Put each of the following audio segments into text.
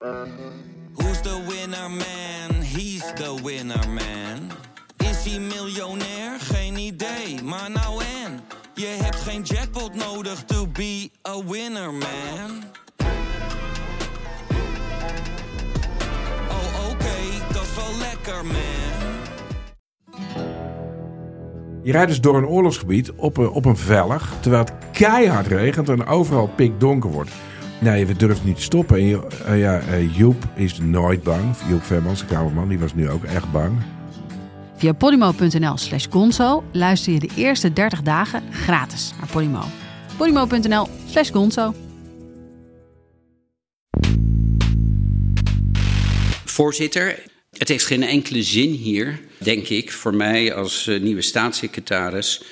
Who's the winner man? He's the winner man. Is hij miljonair? Geen idee, maar nou en. Je hebt geen jackpot nodig to be a winner man. Oh oké, dat is wel lekker man. Je rijdt dus door een oorlogsgebied op een, op een vellig, terwijl het keihard regent en overal pikdonker wordt. Nee, we durven niet te stoppen. En eh, ja, eh, Joep is nooit bang. Joep Vermans, de kamerman, die was nu ook echt bang. Via podimo.nl slash gonzo luister je de eerste 30 dagen gratis naar Podimo. podimo.nl slash gonzo. Voorzitter, het heeft geen enkele zin hier, denk ik, voor mij als eh, nieuwe staatssecretaris.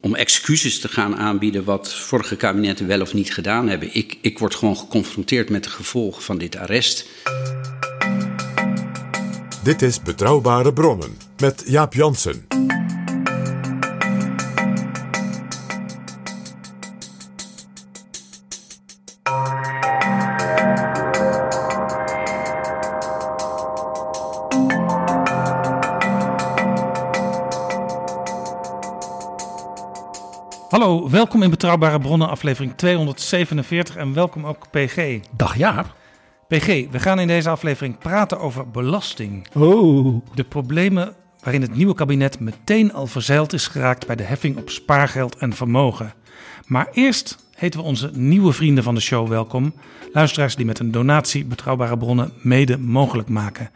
Om excuses te gaan aanbieden wat vorige kabinetten wel of niet gedaan hebben. Ik, ik word gewoon geconfronteerd met de gevolgen van dit arrest. Dit is Betrouwbare Bronnen met Jaap Jansen. Welkom in Betrouwbare Bronnen, aflevering 247 en welkom ook PG. Dag Jaap. PG, we gaan in deze aflevering praten over belasting. Oh. De problemen waarin het nieuwe kabinet meteen al verzeild is geraakt bij de heffing op spaargeld en vermogen. Maar eerst heten we onze nieuwe vrienden van de show welkom. Luisteraars die met een donatie Betrouwbare Bronnen mede mogelijk maken.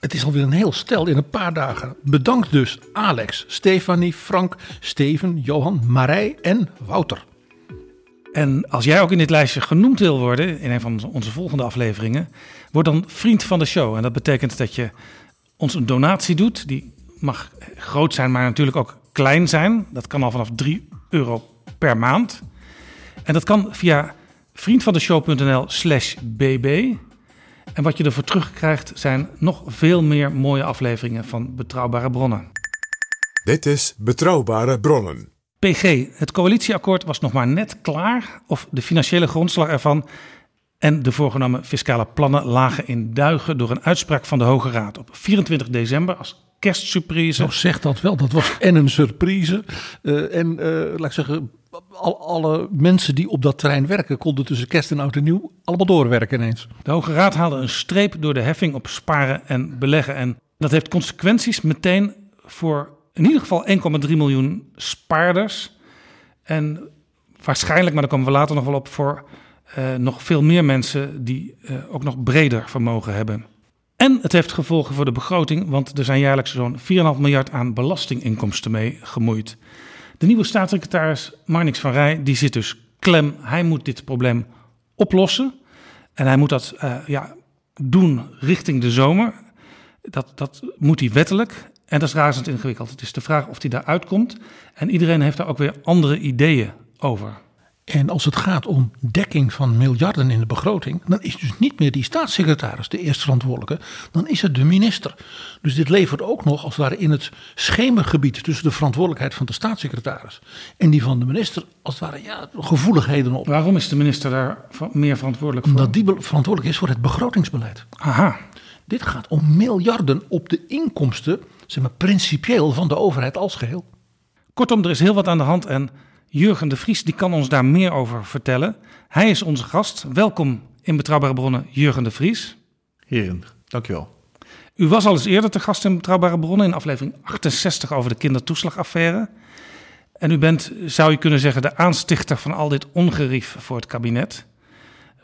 Het is alweer een heel stel in een paar dagen. Bedankt dus Alex, Stefanie, Frank, Steven, Johan, Marij en Wouter. En als jij ook in dit lijstje genoemd wil worden in een van onze volgende afleveringen, word dan vriend van de show. En dat betekent dat je ons een donatie doet. Die mag groot zijn, maar natuurlijk ook klein zijn. Dat kan al vanaf 3 euro per maand. En dat kan via vriendvandeshow.nl slash bb. En wat je ervoor terugkrijgt zijn nog veel meer mooie afleveringen van Betrouwbare Bronnen. Dit is Betrouwbare Bronnen. PG, het coalitieakkoord was nog maar net klaar, of de financiële grondslag ervan en de voorgenomen fiscale plannen lagen in duigen door een uitspraak van de Hoge Raad op 24 december als kerstsurprise. Zo zegt dat wel, dat was en een surprise. Eh, en eh, laat ik zeggen, al, alle mensen die op dat terrein werken konden tussen kerst en oud en nieuw allemaal doorwerken ineens. De Hoge Raad haalde een streep door de heffing op sparen en beleggen. En dat heeft consequenties meteen voor in ieder geval 1,3 miljoen spaarders. En waarschijnlijk, maar daar komen we later nog wel op, voor eh, nog veel meer mensen die ook nog breder vermogen hebben. En het heeft gevolgen voor de begroting, want er zijn jaarlijks zo'n 4,5 miljard aan belastinginkomsten mee gemoeid. De nieuwe staatssecretaris Marnix van Rij, die zit dus klem. Hij moet dit probleem oplossen. En hij moet dat eh, ja, doen richting de zomer. Dat, dat moet hij wettelijk. En dat is razend ingewikkeld. Het is de vraag of hij daaruit komt. En iedereen heeft daar ook weer andere ideeën over. En als het gaat om dekking van miljarden in de begroting, dan is dus niet meer die staatssecretaris de eerste verantwoordelijke, dan is het de minister. Dus dit levert ook nog als het ware in het schemergebied tussen de verantwoordelijkheid van de staatssecretaris en die van de minister, als het ware ja, gevoeligheden op. Waarom is de minister daar meer verantwoordelijk voor? Omdat die verantwoordelijk is voor het begrotingsbeleid. Aha. Dit gaat om miljarden op de inkomsten, zeg maar principieel, van de overheid als geheel. Kortom, er is heel wat aan de hand en Jurgen de Vries die kan ons daar meer over vertellen. Hij is onze gast. Welkom in Betrouwbare Bronnen, Jurgen de Vries. Heren, dankjewel. U was al eens eerder te gast in Betrouwbare Bronnen in aflevering 68 over de kindertoeslagaffaire. En u bent, zou je kunnen zeggen, de aanstichter van al dit ongerief voor het kabinet.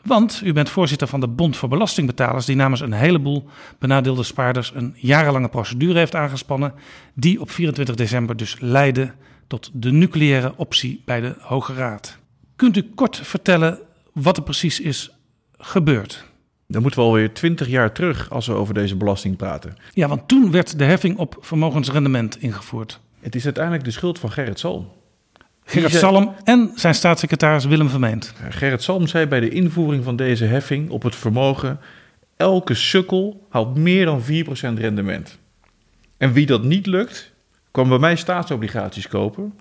Want u bent voorzitter van de Bond voor Belastingbetalers, die namens een heleboel benadeelde spaarders een jarenlange procedure heeft aangespannen, die op 24 december dus leidde tot de nucleaire optie bij de Hoge Raad. Kunt u kort vertellen wat er precies is gebeurd? Dan moeten we alweer twintig jaar terug als we over deze belasting praten. Ja, want toen werd de heffing op vermogensrendement ingevoerd. Het is uiteindelijk de schuld van Gerrit Salm. Gerrit Salm en zijn staatssecretaris Willem Vermeend. Gerrit Salm zei bij de invoering van deze heffing op het vermogen... elke sukkel haalt meer dan 4% rendement. En wie dat niet lukt, kan bij mij staatsobligaties kopen...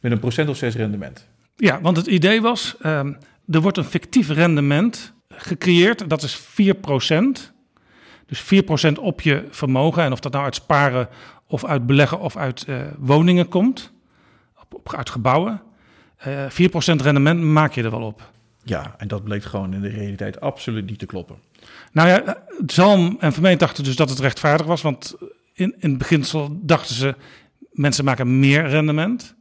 met een procent of 6 rendement. Ja, want het idee was, ehm, er wordt een fictief rendement gecreëerd. Dat is 4%. Dus 4% op je vermogen. En of dat nou uit sparen of uit beleggen of uit eh, woningen komt. Op, op, uit gebouwen. Eh 4% rendement maak je er wel op. Ja, en dat bleek gewoon in de realiteit absoluut niet te kloppen. Nou ja, Zalm en Vermeend dachten dus dat het rechtvaardig was. Want in, in het beginsel dachten ze, mensen maken meer rendement.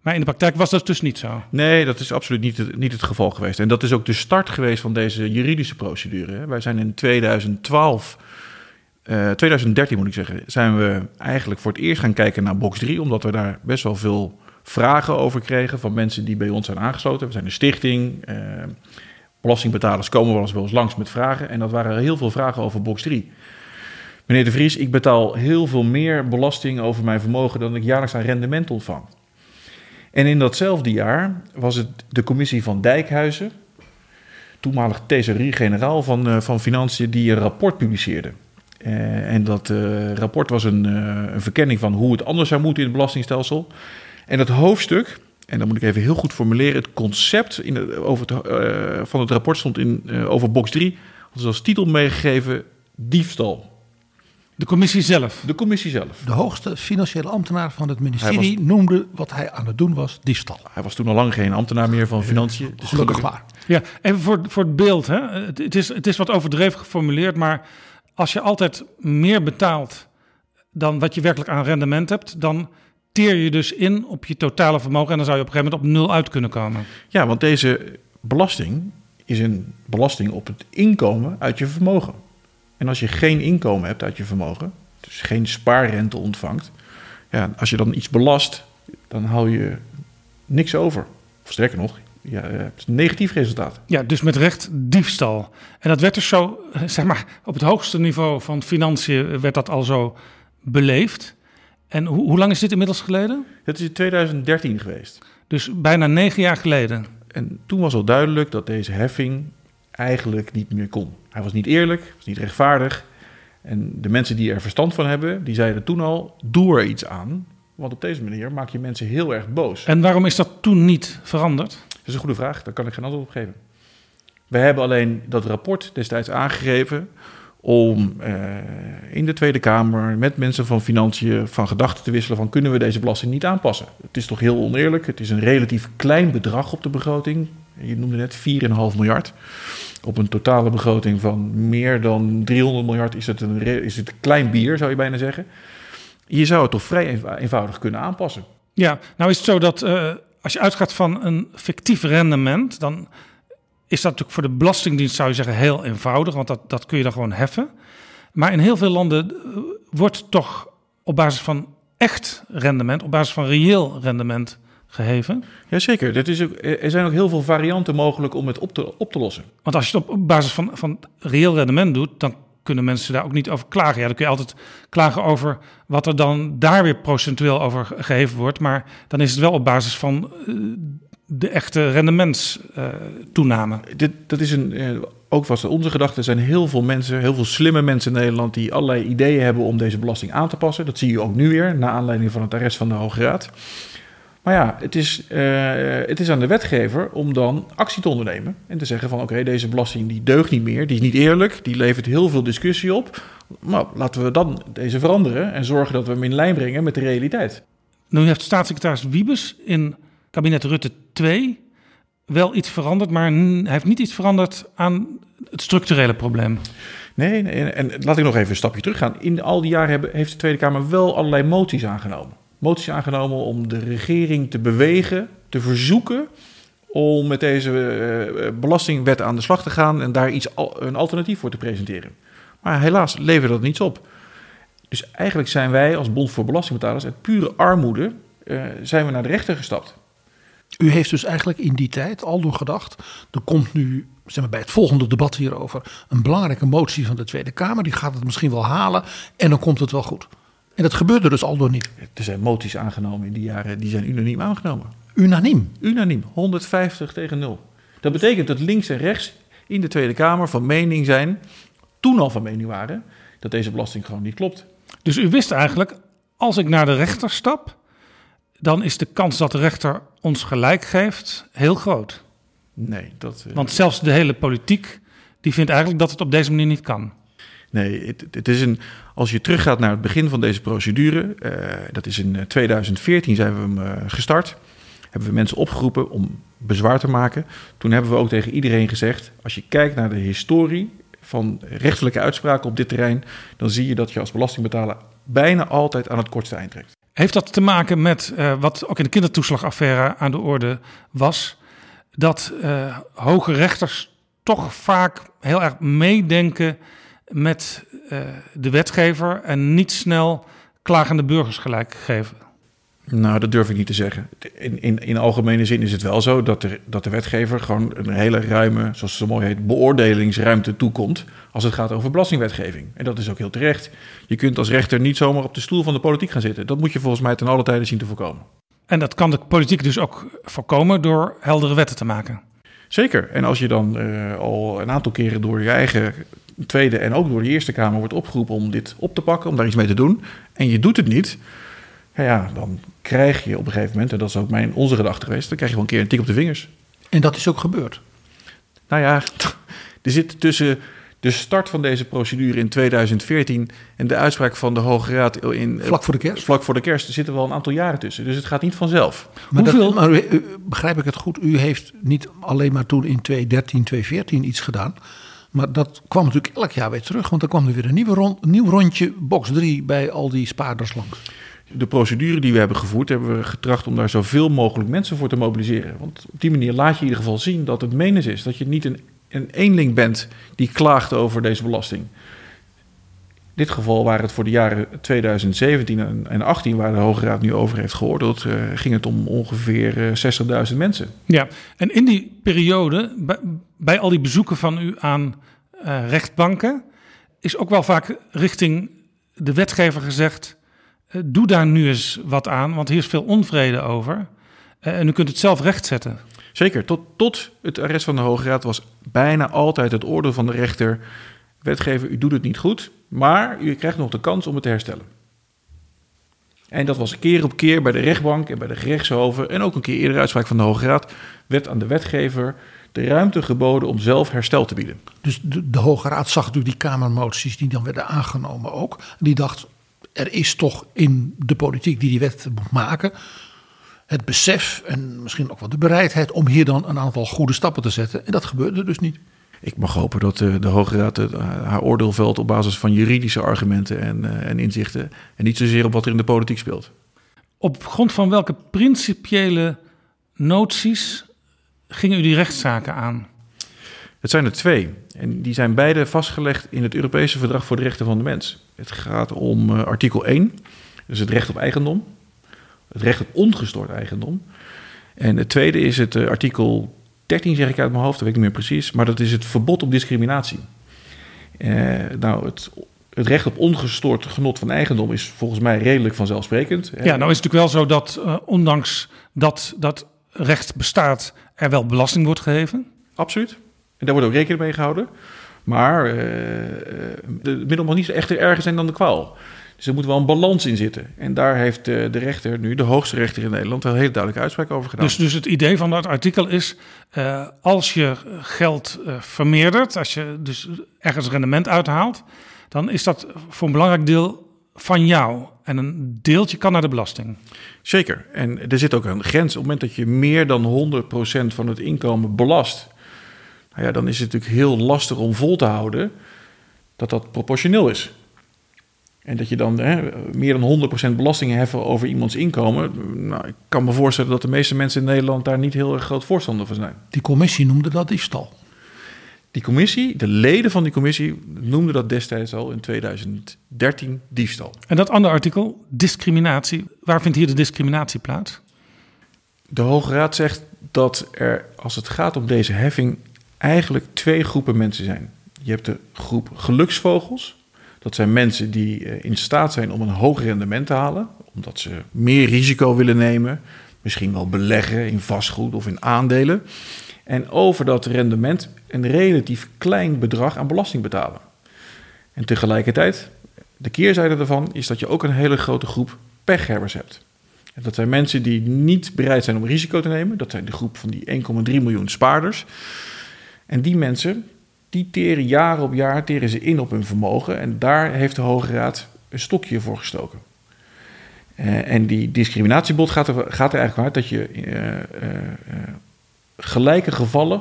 Maar in de praktijk was dat dus niet zo. Nee, dat is absoluut niet het, niet het geval geweest. En dat is ook de start geweest van deze juridische procedure. Wij zijn in 2012, eh 2013 moet ik zeggen, zijn we eigenlijk voor het eerst gaan kijken naar box 3. Omdat we daar best wel veel vragen over kregen van mensen die bij ons zijn aangesloten. We zijn een stichting. eh, belastingbetalers komen wel eens bij ons langs met vragen. En dat waren heel veel vragen over box 3. Meneer De Vries, ik betaal heel veel meer belasting over mijn vermogen dan ik jaarlijks aan rendement ontvang. En in datzelfde jaar was het de commissie van Dijkhuizen, toenmalig thesaurier-generaal van, eh, van Financiën, die een rapport publiceerde. Eh, en dat eh, rapport was een, een verkenning van hoe het anders zou moeten in het belastingstelsel. En dat hoofdstuk, en dan moet ik even heel goed formuleren, het concept in het, over van het rapport stond in, over box 3, was als titel meegegeven diefstal. De commissie zelf. De commissie zelf. De hoogste financiële ambtenaar van het ministerie noemde wat hij aan het doen was diefstal. Hij was toen al lang geen ambtenaar meer van Financiën. Dus Gelukkig maar. Ja, even voor, voor het beeld. Hè. Het, het, is, het is wat overdreven geformuleerd, maar als je altijd meer betaalt dan wat je werkelijk aan rendement hebt, dan teer je dus in op je totale vermogen en dan zou je op een gegeven moment op nul uit kunnen komen. Ja, want deze belasting is een belasting op het inkomen uit je vermogen. En als je geen inkomen hebt uit je vermogen, dus geen spaarrente ontvangt, ja, als je dan iets belast, dan hou je niks over. Of sterker nog, ja, je hebt een negatief resultaat. Ja, dus met recht diefstal. En dat werd dus zo, eh, zeg maar, op het hoogste niveau van financiën werd dat al zo beleefd. En hoe, hoe lang is dit inmiddels geleden? Het is in 2013 geweest. Dus bijna negen jaar geleden. En toen was al duidelijk dat deze heffing eigenlijk niet meer kon. Hij was niet eerlijk, was niet rechtvaardig. En de mensen die er verstand van hebben, die zeiden toen al, doe er iets aan. Want op deze manier maak je mensen heel erg boos. En waarom is dat toen niet veranderd? Dat is een goede vraag, daar kan ik geen antwoord op geven. We hebben alleen dat rapport destijds aangegeven om eh, in de Tweede Kamer met mensen van Financiën van gedachten te wisselen van kunnen we deze belasting niet aanpassen. Het is toch heel oneerlijk. Het is een relatief klein bedrag op de begroting. Je noemde net 4,5 miljard. Op een totale begroting van meer dan 300 miljard is het een, is het klein bier, zou je bijna zeggen. Je zou het toch vrij eenv- eenvoudig kunnen aanpassen. Ja, nou is het zo dat eh, als je uitgaat van een fictief rendement, dan is dat natuurlijk voor de Belastingdienst, zou je zeggen, heel eenvoudig, want dat, dat kun je dan gewoon heffen. Maar in heel veel landen eh, wordt toch op basis van echt rendement, op basis van reëel rendement geheven. Jazeker, is ook, er zijn ook heel veel varianten mogelijk om het op te, op te lossen. Want als je het op basis van, van reëel rendement doet, dan kunnen mensen daar ook niet over klagen. Ja, dan kun je altijd klagen over wat er dan daar weer procentueel over geheven wordt. Maar dan is het wel op basis van eh, de echte rendementstoename. Dit, dat is een, eh, ook was onze gedachte. Er zijn heel veel mensen, heel veel slimme mensen in Nederland... die allerlei ideeën hebben om deze belasting aan te passen. Dat zie je ook nu weer, na aanleiding van het arrest van de Hoge Raad. Maar ja, het is, eh, het is aan de wetgever om dan actie te ondernemen. En te zeggen van oké, deze belasting die deugt niet meer. Die is niet eerlijk, die levert heel veel discussie op. Maar laten we dan deze veranderen... en zorgen dat we hem in lijn brengen met de realiteit. Nu heeft staatssecretaris Wiebes in kabinet Rutte 2 wel iets veranderd, maar hij heeft niet iets veranderd aan het structurele probleem. Nee, en laat ik nog even een stapje teruggaan. In al die jaren hebben, heeft de Tweede Kamer wel allerlei moties aangenomen. Moties aangenomen om de regering te bewegen, te verzoeken om met deze eh, belastingwet aan de slag te gaan en daar iets, een alternatief voor te presenteren. Maar helaas levert dat niets op. Dus eigenlijk zijn wij als Bond voor Belastingbetalers uit pure armoede eh, zijn we naar de rechter gestapt. U heeft dus eigenlijk in die tijd al door gedacht. Er komt nu zeg maar, bij het volgende debat hierover een belangrijke motie van de Tweede Kamer. Die gaat het misschien wel halen en dan komt het wel goed. En dat gebeurde dus al door niet. Er zijn moties aangenomen in die jaren, die zijn unaniem aangenomen. Unaniem. Unaniem, 150 tegen 0. Dat betekent dat links en rechts in de Tweede Kamer van mening zijn, toen al van mening waren, dat deze belasting gewoon niet klopt. Dus u wist eigenlijk, als ik naar de rechter stap, dan is de kans dat de rechter ons gelijk geeft heel groot. Nee, dat. eh, Want zelfs de hele politiek die vindt eigenlijk dat het op deze manier niet kan. Nee, het, is een, als je teruggaat naar het begin van deze procedure, uh, dat is in 2014 zijn we hem uh, gestart, hebben we mensen opgeroepen om bezwaar te maken. Toen hebben we ook tegen iedereen gezegd, als je kijkt naar de historie van rechtelijke uitspraken op dit terrein, dan zie je dat je als belastingbetaler bijna altijd aan het kortste eind trekt. Heeft dat te maken met wat ook in de kindertoeslagaffaire aan de orde was, dat hoge rechters toch vaak heel erg meedenken met uh, de wetgever en niet snel klagende burgers gelijk geven? Nou, dat durf ik niet te zeggen. In, in, in algemene zin is het wel zo dat de, dat de wetgever gewoon een hele ruime, zoals het zo mooi heet, beoordelingsruimte toekomt als het gaat over belastingwetgeving. En dat is ook heel terecht. Je kunt als rechter niet zomaar op de stoel van de politiek gaan zitten. Dat moet je volgens mij ten alle tijde zien te voorkomen. En dat kan de politiek dus ook voorkomen door heldere wetten te maken. Zeker. En als je dan uh, al een aantal keren door je eigen Tweede en ook door de Eerste Kamer wordt opgeroepen om dit op te pakken, om daar iets mee te doen. En je doet het niet. Ja, dan krijg je op een gegeven moment, en dat is ook mijn, onze gedachte geweest, dan krijg je wel een keer een tik op de vingers. En dat is ook gebeurd? Nou ja, er zit tussen de start van deze procedure in 2014 en de uitspraak van de Hoge Raad in... Vlak voor de kerst? Vlak voor de kerst. Er zitten wel een aantal jaren tussen. Dus het gaat niet vanzelf. Maar, Hoeveel... Dat, maar u, begrijp ik het goed? U heeft niet alleen maar toen in 2013, 2014 iets gedaan... Maar dat kwam natuurlijk elk jaar weer terug, want dan kwam er weer een nieuwe rond, nieuw rondje box 3 bij al die spaarders langs. De procedure die we hebben gevoerd, hebben we getracht om daar zoveel mogelijk mensen voor te mobiliseren. Want op die manier laat je in ieder geval zien dat het menens is. Dat je niet een, een eenling bent die klaagt over deze belasting. In dit geval waren het voor de jaren 2017 en 2018, waar de Hoge Raad nu over heeft geoordeeld, uh, ging het om ongeveer uh, eh, 60.000 mensen. Ja, en in die periode, bij, bij al die bezoeken van u aan uh, rechtbanken, is ook wel vaak richting de wetgever gezegd: doe daar nu eens wat aan, want hier is veel onvrede over. en u kunt het zelf rechtzetten. Zeker, tot, tot het arrest van de Hoge Raad was bijna altijd het oordeel van de rechter wetgever, u doet het niet goed, maar u krijgt nog de kans om het te herstellen. En dat was keer op keer bij de rechtbank en bij de gerechtshoven en ook een keer eerder uitspraak van de Hoge Raad, werd aan de wetgever de ruimte geboden om zelf herstel te bieden. Dus de, de Hoge Raad zag natuurlijk die Kamermoties die dan werden aangenomen ook. Die dacht, er is toch in de politiek die die wet moet maken, het besef en misschien ook wel de bereidheid om hier dan een aantal goede stappen te zetten. En dat gebeurde dus niet. Ik mag hopen dat de, de Hoge Raad haar oordeel velt op basis van juridische argumenten en, uh, en inzichten. En niet zozeer op wat er in de politiek speelt. Op grond van welke principiële noties gingen u die rechtszaken aan? Het zijn er twee. En die zijn beide vastgelegd in het Europese Verdrag voor de Rechten van de Mens. Het gaat om uh, artikel 1, dus het recht op eigendom. Het recht op ongestoord eigendom. En het tweede is het uh, artikel 13 zeg ik uit mijn hoofd, dat weet ik niet meer precies. Maar dat is het verbod op discriminatie. Uh, nou, het, het, recht op ongestoord genot van eigendom is volgens mij redelijk vanzelfsprekend. Ja, nou is het natuurlijk wel zo dat uh, ondanks dat dat recht bestaat, er wel belasting wordt gegeven. Absoluut. En daar wordt ook rekening mee gehouden. Maar uh, de middel mag niet echter erger zijn dan de kwaal. Dus er moet wel een balans in zitten. En daar heeft de, de rechter, nu de hoogste rechter in Nederland, een hele duidelijke uitspraak over gedaan. Dus, dus het idee van dat artikel is, uh, als je geld uh, vermeerdert, als je dus ergens rendement uithaalt, dan is dat voor een belangrijk deel van jou. En een deeltje kan naar de belasting. Zeker. En er zit ook een grens. Op het moment dat je meer dan 100% van het inkomen belast, nou ja, dan is het natuurlijk heel lastig om vol te houden dat dat proportioneel is. En dat je dan hè, meer dan 100% belastingen heffen over iemands inkomen. Nou, ik kan me voorstellen dat de meeste mensen in Nederland daar niet heel erg groot voorstander van zijn. Die commissie noemde dat diefstal. Die commissie, de leden van die commissie, noemden dat destijds al in 2013 diefstal. En dat andere artikel, discriminatie, waar vindt hier de discriminatie plaats? De Hoge Raad zegt dat er, als het gaat om deze heffing, eigenlijk twee groepen mensen zijn. Je hebt de groep geluksvogels, dat zijn mensen die eh, in staat zijn om een hoog rendement te halen, omdat ze meer risico willen nemen, misschien wel beleggen in vastgoed of in aandelen. En over dat rendement een relatief klein bedrag aan belasting betalen. En tegelijkertijd, de keerzijde daarvan is dat je ook een hele grote groep pechhebbers hebt. Dat zijn mensen die niet bereid zijn om risico te nemen. Dat zijn de groep van die 1,3 miljoen spaarders. En die mensen die teren jaar op jaar teren ze in op hun vermogen. En daar heeft de Hoge Raad een stokje voor gestoken. Eh, en die discriminatiebod gaat er, gaat er eigenlijk uit dat je eh, gelijke gevallen,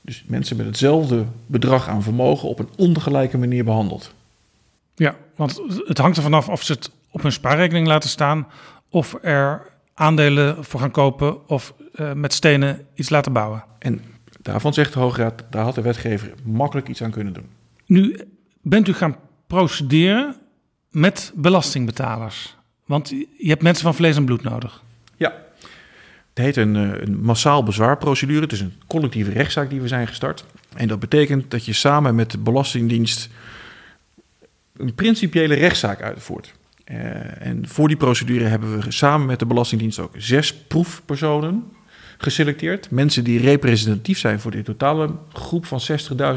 dus mensen met hetzelfde bedrag aan vermogen, op een ongelijke manier behandelt. Ja, want het hangt er vanaf of ze het op hun spaarrekening laten staan... of er aandelen voor gaan kopen of met stenen iets laten bouwen. En daarvan zegt de Hoge Raad, daar had de wetgever makkelijk iets aan kunnen doen. Nu bent u gaan procederen met belastingbetalers. Want je hebt mensen van vlees en bloed nodig. Ja. Het heet een, eh, een massaal bezwaarprocedure. Het is een collectieve rechtszaak die we zijn gestart. En dat betekent dat je samen met de Belastingdienst een principiële rechtszaak uitvoert. Eh, en voor die procedure hebben we samen met de Belastingdienst ook zes proefpersonen geselecteerd. Mensen die representatief zijn voor de totale groep van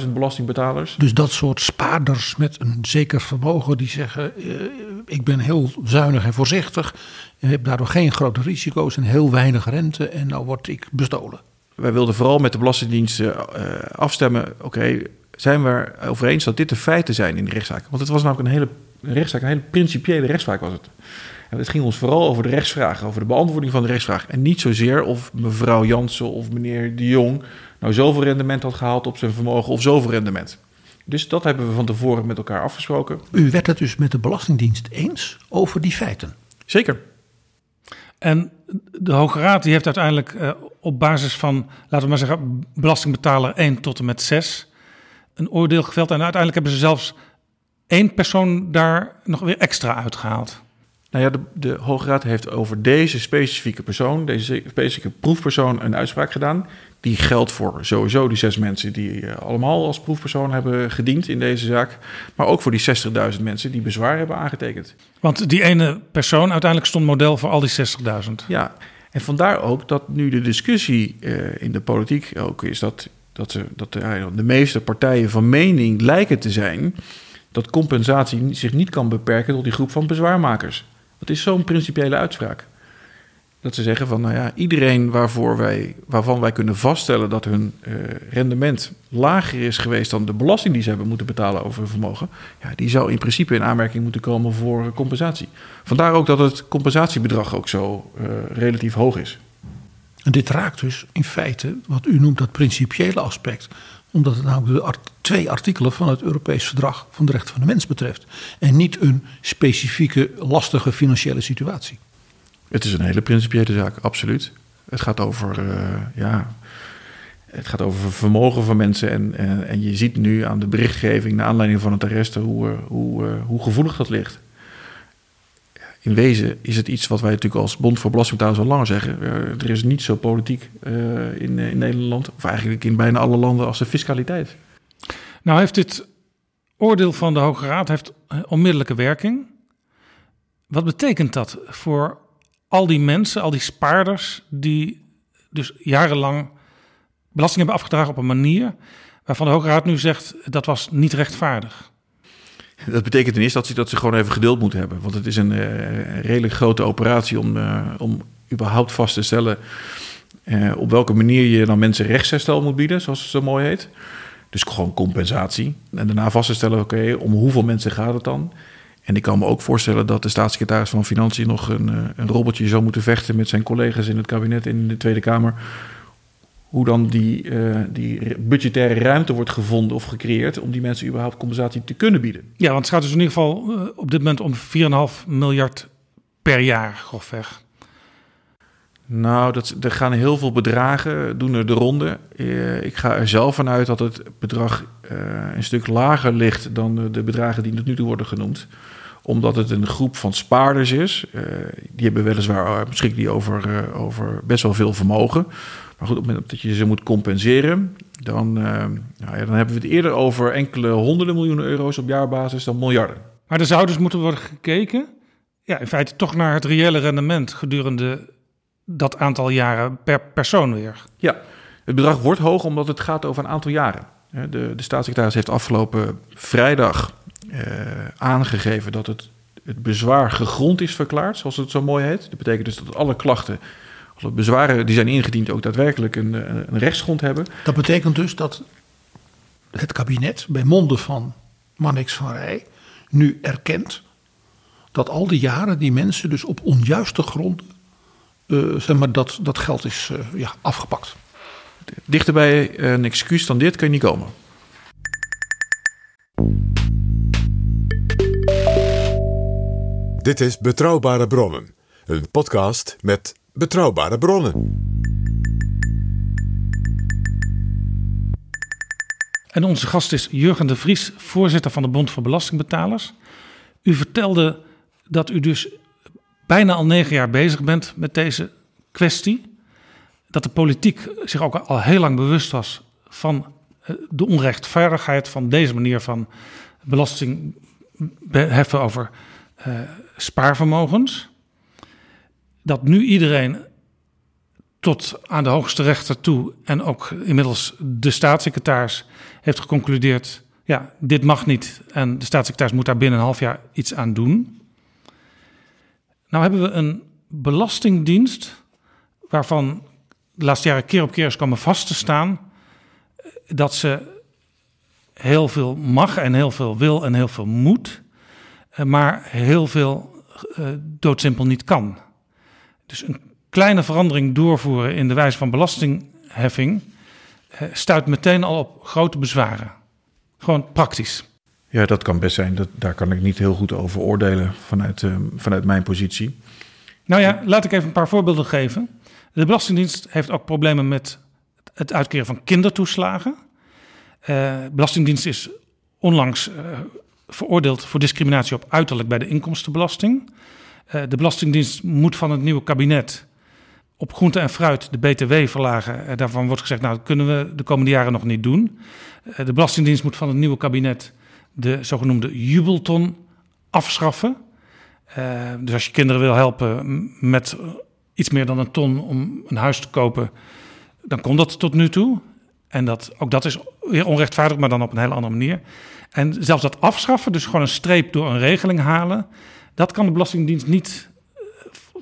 60.000 belastingbetalers. Dus dat soort spaarders met een zeker vermogen die zeggen: eh, Ik ben heel zuinig en voorzichtig. Ik heb daardoor geen grote risico's en heel weinig rente. En nou word ik bestolen. Wij wilden vooral met de Belastingdienst eh, afstemmen. Oké, zijn we er over eens dat dit de feiten zijn in de rechtszaak? Want het was namelijk een hele rechtszaak, een hele principiële rechtszaak was het. Het ging ons vooral over de rechtsvraag, over de beantwoording van de rechtsvraag. En niet zozeer of mevrouw Jansen of meneer de Jong nou zoveel rendement had gehaald op zijn vermogen of zoveel rendement. Dus dat hebben we van tevoren met elkaar afgesproken. U werd het dus met de Belastingdienst eens over die feiten. Zeker. En de Hoge Raad die heeft uiteindelijk uh, op basis van, laten we maar zeggen, belastingbetaler 1 tot en met 6 een oordeel geveld. En uiteindelijk hebben ze zelfs één persoon daar nog weer extra uitgehaald. Nou ja, de, de Hoge Raad heeft over deze specifieke persoon, deze specifieke proefpersoon, een uitspraak gedaan. Die geldt voor sowieso die zes mensen die uh, allemaal als proefpersoon hebben gediend in deze zaak. Maar ook voor die 60.000 mensen die bezwaar hebben aangetekend. Want die ene persoon uiteindelijk stond model voor al die 60.000. Ja, en vandaar ook dat nu de discussie uh, in de politiek ook is dat, dat, ze, dat de, uh, de meeste partijen van mening lijken te zijn dat compensatie zich niet kan beperken tot die groep van bezwaarmakers. Dat is zo'n principiële uitspraak. Dat ze zeggen van, nou ja, iedereen waarvoor wij, waarvan wij kunnen vaststellen dat hun uh, rendement lager is geweest dan de belasting die ze hebben moeten betalen over hun vermogen, ja, die zou in principe in aanmerking moeten komen voor compensatie. Vandaar ook dat het compensatiebedrag ook zo uh, relatief hoog is. En dit raakt dus in feite wat u noemt dat principiële aspect omdat het namelijk de art twee artikelen van het Europees Verdrag van de Rechten van de Mens betreft. En niet een specifieke lastige financiële situatie. Het is een hele principiële zaak, absoluut. Het gaat over, uh, ja, het gaat over vermogen van mensen. En, en, je ziet nu aan de berichtgeving, naar aanleiding van het arresten, hoe, uh, hoe, uh, hoe gevoelig dat ligt. In wezen is het iets wat wij natuurlijk als Bond voor Belastingbetalers al langer zeggen. er is niet zo politiek in, in Nederland, of eigenlijk in bijna alle landen, als de fiscaliteit. Nou heeft dit oordeel van de Hoge Raad heeft onmiddellijke werking. Wat betekent dat voor al die mensen, al die spaarders die dus jarenlang belasting hebben afgedragen op een manier waarvan de Hoge Raad nu zegt dat was niet rechtvaardig? Dat betekent ten eerste ze, dat ze gewoon even geduld moeten hebben. Want het is een, uh, redelijk grote operatie om, uh, om überhaupt vast te stellen uh, op welke manier je dan mensen rechtsherstel moet bieden, zoals het zo mooi heet. Dus gewoon compensatie. En daarna vast te stellen, oké, om hoeveel mensen gaat het dan? En ik kan me ook voorstellen dat de staatssecretaris van Financiën nog een, een robotje zou moeten vechten met zijn collega's in het kabinet in de Tweede Kamer. Hoe dan die, uh, die budgettaire ruimte wordt gevonden of gecreëerd om die mensen überhaupt compensatie te kunnen bieden. Ja, want het gaat dus in ieder geval uh, op dit moment om 4,5 miljard per jaar, grofweg. Nou, dat, er gaan heel veel bedragen, doen er de ronde. Uh, ik ga er zelf vanuit dat het bedrag een stuk lager ligt dan de, bedragen die tot nu toe worden genoemd. Omdat het een groep van spaarders is. Die hebben weliswaar beschikken die over, over best wel veel vermogen. Maar goed, op het moment dat je ze moet compenseren, dan, nou ja, dan hebben we het eerder over enkele honderden miljoenen euro's op jaarbasis dan miljarden. Maar er zou dus moeten worden gekeken, ja, in feite toch naar het reële rendement gedurende dat aantal jaren per persoon weer. Ja, het bedrag wordt hoog omdat het gaat over een aantal jaren. De, de staatssecretaris heeft afgelopen vrijdag eh, aangegeven dat het, het bezwaar gegrond is verklaard, zoals het zo mooi heet. Dat betekent dus dat alle klachten, alle bezwaren die zijn ingediend, ook daadwerkelijk een, een rechtsgrond hebben. Dat betekent dus dat het kabinet bij monden van Mannix van Rij nu erkent dat al die jaren die mensen dus op onjuiste gronden eh, zeg maar, dat, dat geld is eh, ja, afgepakt. Dichter bij een excuus dan dit kun je niet komen. Dit is Betrouwbare Bronnen, een podcast met betrouwbare bronnen. En onze gast is Jurgen de Vries, voorzitter van de Bond voor Belastingbetalers. U vertelde dat u dus bijna al negen jaar bezig bent met deze kwestie. Dat de politiek zich ook al heel lang bewust was van eh, de onrechtvaardigheid van deze manier van belasting heffen over uh, spaarvermogens. Dat nu iedereen tot aan de hoogste rechter toe en ook inmiddels de staatssecretaris heeft geconcludeerd: ja, dit mag niet en de staatssecretaris moet daar binnen een half jaar iets aan doen. Nou hebben we een belastingdienst waarvan de laatste jaren keer op keer is komen vast te staan dat ze heel veel mag en heel veel wil en heel veel moet, eh, maar heel veel uh, doodsimpel niet kan. Dus een kleine verandering doorvoeren in de wijze van belastingheffing uh, stuit meteen al op grote bezwaren. Gewoon praktisch. Ja, dat kan best zijn. Dat, daar kan ik niet heel goed over oordelen vanuit, uh, vanuit mijn positie. Nou ja, laat ik even een paar voorbeelden geven. De Belastingdienst heeft ook problemen met het uitkeren van kindertoeslagen. Uh, Belastingdienst is onlangs uh, veroordeeld voor discriminatie op uiterlijk bij de inkomstenbelasting. Uh, de Belastingdienst moet van het nieuwe kabinet op groente en fruit de BTW verlagen. daarvan wordt gezegd, nou dat kunnen we de komende jaren nog niet doen. de Belastingdienst moet van het nieuwe kabinet de zogenoemde jubelton afschaffen. dus als je kinderen wil helpen met iets meer dan een ton om een huis te kopen, dan komt dat tot nu toe. En dat, ook dat is weer onrechtvaardig, maar dan op een hele andere manier. En zelfs dat afschaffen, dus gewoon een streep door een regeling halen, dat kan de Belastingdienst niet eh,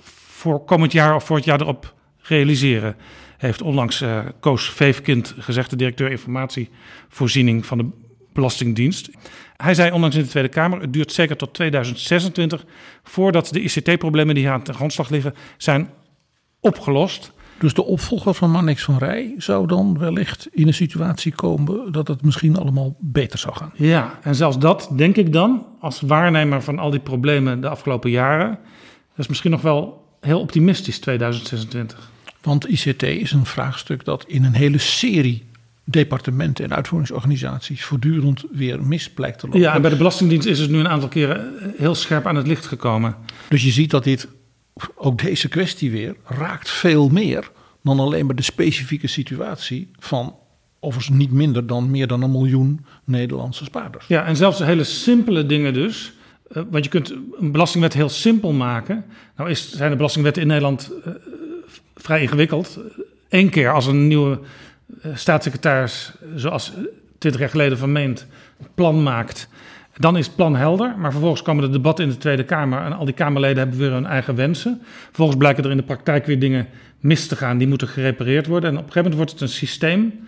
voor komend jaar of voor het jaar erop realiseren. Heeft onlangs uh, Koos Veefkind gezegd, de directeur informatievoorziening van de Belastingdienst. Hij zei onlangs in de Tweede Kamer: het duurt zeker tot 2026 voordat de ICT-problemen die hier aan de grondslag liggen zijn opgelost. Dus de opvolger van Mannix van Rij zou dan wellicht in een situatie komen dat het misschien allemaal beter zou gaan. Ja, en zelfs dat denk ik dan als waarnemer van al die problemen de afgelopen jaren. Dat is misschien nog wel heel optimistisch 2026. Want ICT is een vraagstuk dat in een hele serie departementen en uitvoeringsorganisaties voortdurend weer mis blijkt te lopen. Ja, en bij de Belastingdienst is het nu een aantal keren heel scherp aan het licht gekomen. Dus je ziet dat dit ook deze kwestie weer raakt veel meer dan alleen maar de specifieke situatie van overigens niet minder dan meer dan een miljoen Nederlandse spaarders. Ja, en zelfs hele simpele dingen dus. Uh, want je kunt een belastingwet heel simpel maken. Nou is, zijn de belastingwetten in Nederland uh, vrij ingewikkeld. Eén keer als een nieuwe staatssecretaris, zoals twintig jaar geleden vermeend, een plan maakt dan is het plan helder, maar vervolgens komen de debatten in de Tweede Kamer en al die Kamerleden hebben weer hun eigen wensen. Vervolgens blijken er in de praktijk weer dingen mis te gaan, die moeten gerepareerd worden. En op een gegeven moment wordt het een systeem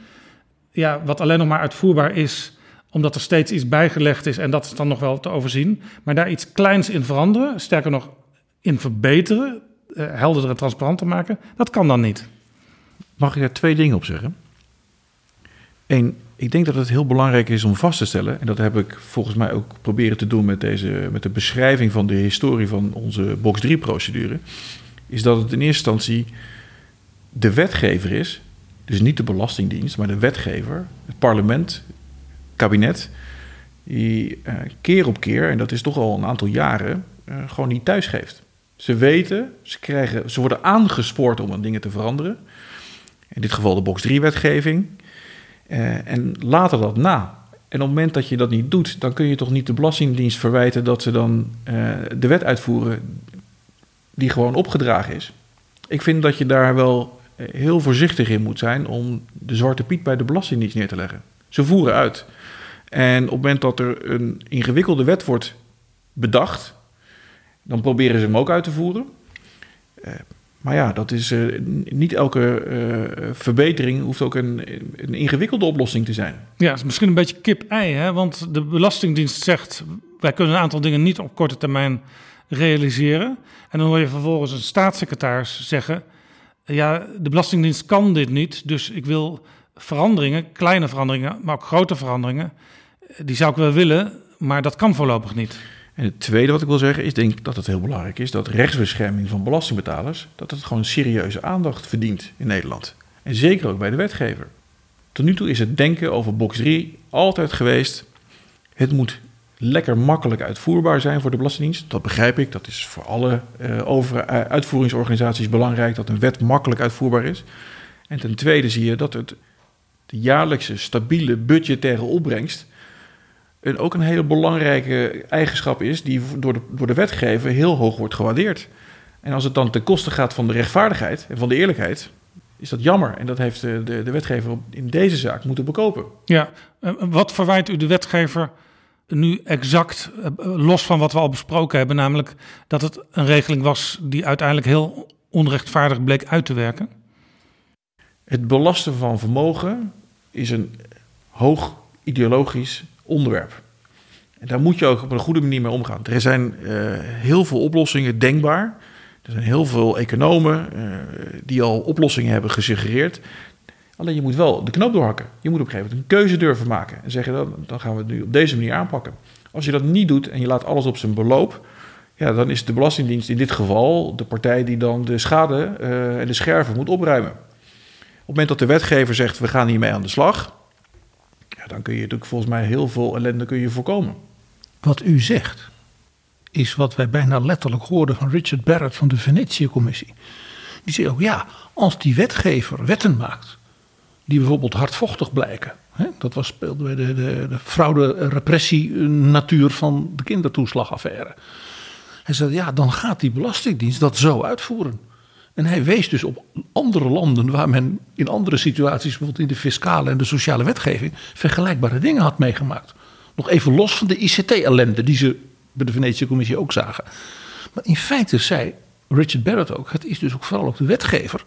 ja, wat alleen nog maar uitvoerbaar is omdat er steeds iets bijgelegd is en dat is dan nog wel te overzien. Maar daar iets kleins in veranderen, sterker nog in verbeteren, uh, helderder en transparanter maken, dat kan dan niet. Mag ik daar twee dingen op zeggen? Eén, ik denk dat het heel belangrijk is om vast te stellen, en dat heb ik volgens mij ook proberen te doen met, deze, met de beschrijving van de historie van onze box 3-procedure, is dat het in eerste instantie de wetgever is, dus niet de Belastingdienst, maar de wetgever, het parlement, kabinet, die uh, keer op keer, en dat is toch al een aantal jaren, uh, gewoon niet thuisgeeft. Ze weten, ze, krijgen, ze worden aangespoord om aan dingen te veranderen. In dit geval de box 3-wetgeving. Uh, en later dat na. En op het moment dat je dat niet doet, dan kun je toch niet de Belastingdienst verwijten dat ze dan uh, de wet uitvoeren die gewoon opgedragen is. Ik vind dat je daar wel heel voorzichtig in moet zijn om de zwarte piet bij de Belastingdienst neer te leggen. Ze voeren uit. En op het moment dat er een ingewikkelde wet wordt bedacht, dan proberen ze hem ook uit te voeren. Uh, Maar ja, dat is, eh, niet elke eh, verbetering hoeft ook een, een ingewikkelde oplossing te zijn. Ja, het is misschien een beetje kip-ei, hè? want de Belastingdienst zegt... wij kunnen een aantal dingen niet op korte termijn realiseren. En dan hoor je vervolgens een staatssecretaris zeggen... ja, de Belastingdienst kan dit niet, dus ik wil veranderingen, kleine veranderingen, maar ook grote veranderingen... die zou ik wel willen, maar dat kan voorlopig niet. En het tweede wat ik wil zeggen is, denk dat het heel belangrijk is dat rechtsbescherming van belastingbetalers, dat het gewoon serieuze aandacht verdient in Nederland. En zeker ook bij de wetgever. Tot nu toe is het denken over box 3 altijd geweest, het moet lekker makkelijk uitvoerbaar zijn voor de Belastingdienst. Dat begrijp ik, dat is voor alle uh, over, uh, uitvoeringsorganisaties belangrijk dat een wet makkelijk uitvoerbaar is. En ten tweede zie je dat het de jaarlijkse stabiele budgettaire opbrengst een, ook een hele belangrijke eigenschap is die door de, door de wetgever heel hoog wordt gewaardeerd. En als het dan ten koste gaat van de rechtvaardigheid en van de eerlijkheid, is dat jammer. En dat heeft de, de, de wetgever in deze zaak moeten bekopen. Ja, wat verwijt u de wetgever nu exact, eh, los van wat we al besproken hebben, namelijk dat het een regeling was die uiteindelijk heel onrechtvaardig bleek uit te werken? Het belasten van vermogen is een hoog ideologisch onderwerp. En daar moet je ook op een goede manier mee omgaan. Er zijn uh, heel veel oplossingen denkbaar. Er zijn heel veel economen uh, die al oplossingen hebben gesuggereerd. Alleen je moet wel de knoop doorhakken. Je moet op een gegeven moment een keuze durven maken. En zeggen dan, dan gaan we het nu op deze manier aanpakken. Als je dat niet doet en je laat alles op zijn beloop. Ja, dan is de Belastingdienst in dit geval de partij die dan de schade uh, en de scherven moet opruimen. Op het moment dat de wetgever zegt we gaan hiermee aan de slag dan kun je natuurlijk volgens mij heel veel ellende kun je voorkomen. Wat u zegt, is wat wij bijna letterlijk hoorden van Richard Barrett van de Venetië-commissie. Die zei ook, ja, als die wetgever wetten maakt, die bijvoorbeeld hardvochtig blijken. Hè, dat was, speelde bij de, de, de fraude-repressie-natuur van de kindertoeslagaffaire. Hij zei, ja, dan gaat die Belastingdienst dat zo uitvoeren. En hij wees dus op andere landen waar men in andere situaties, bijvoorbeeld in de fiscale en de sociale wetgeving, vergelijkbare dingen had meegemaakt. Nog even los van de ICT-ellende die ze bij de Venetische Commissie ook zagen. Maar in feite zei Richard Barrett ook, het is dus ook vooral ook de wetgever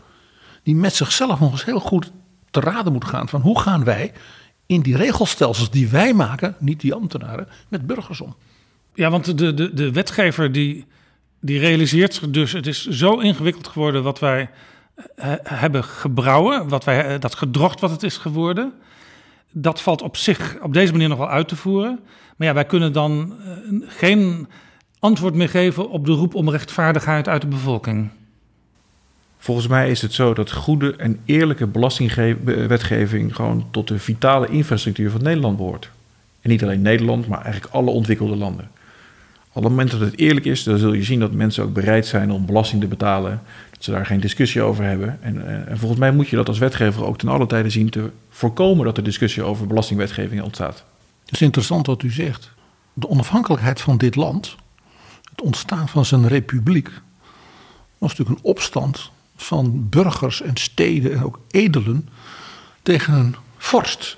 die met zichzelf nog eens heel goed te raden moet gaan van hoe gaan wij in die regelstelsels die wij maken, niet die ambtenaren, met burgers om. Ja, want de, de, de wetgever die die realiseert zich dus, het is zo ingewikkeld geworden wat wij uh, hebben gebrouwen, wat wij, uh, dat gedrocht wat het is geworden. Dat valt op zich op deze manier nog wel uit te voeren. Maar ja, wij kunnen dan uh, geen antwoord meer geven op de roep om rechtvaardigheid uit de bevolking. Volgens mij is het zo dat goede en eerlijke belastingwetgeving gewoon tot de vitale infrastructuur van Nederland behoort. En niet alleen Nederland, maar eigenlijk alle ontwikkelde landen. Op het moment dat het eerlijk is, dan zul je zien dat mensen ook bereid zijn om belasting te betalen. Dat ze daar geen discussie over hebben. En, eh, en volgens mij moet je dat als wetgever ook ten alle tijde zien te voorkomen dat er discussie over belastingwetgeving ontstaat. Het is interessant wat u zegt. De onafhankelijkheid van dit land, het ontstaan van zijn republiek, was natuurlijk een opstand van burgers en steden en ook edelen tegen een vorst.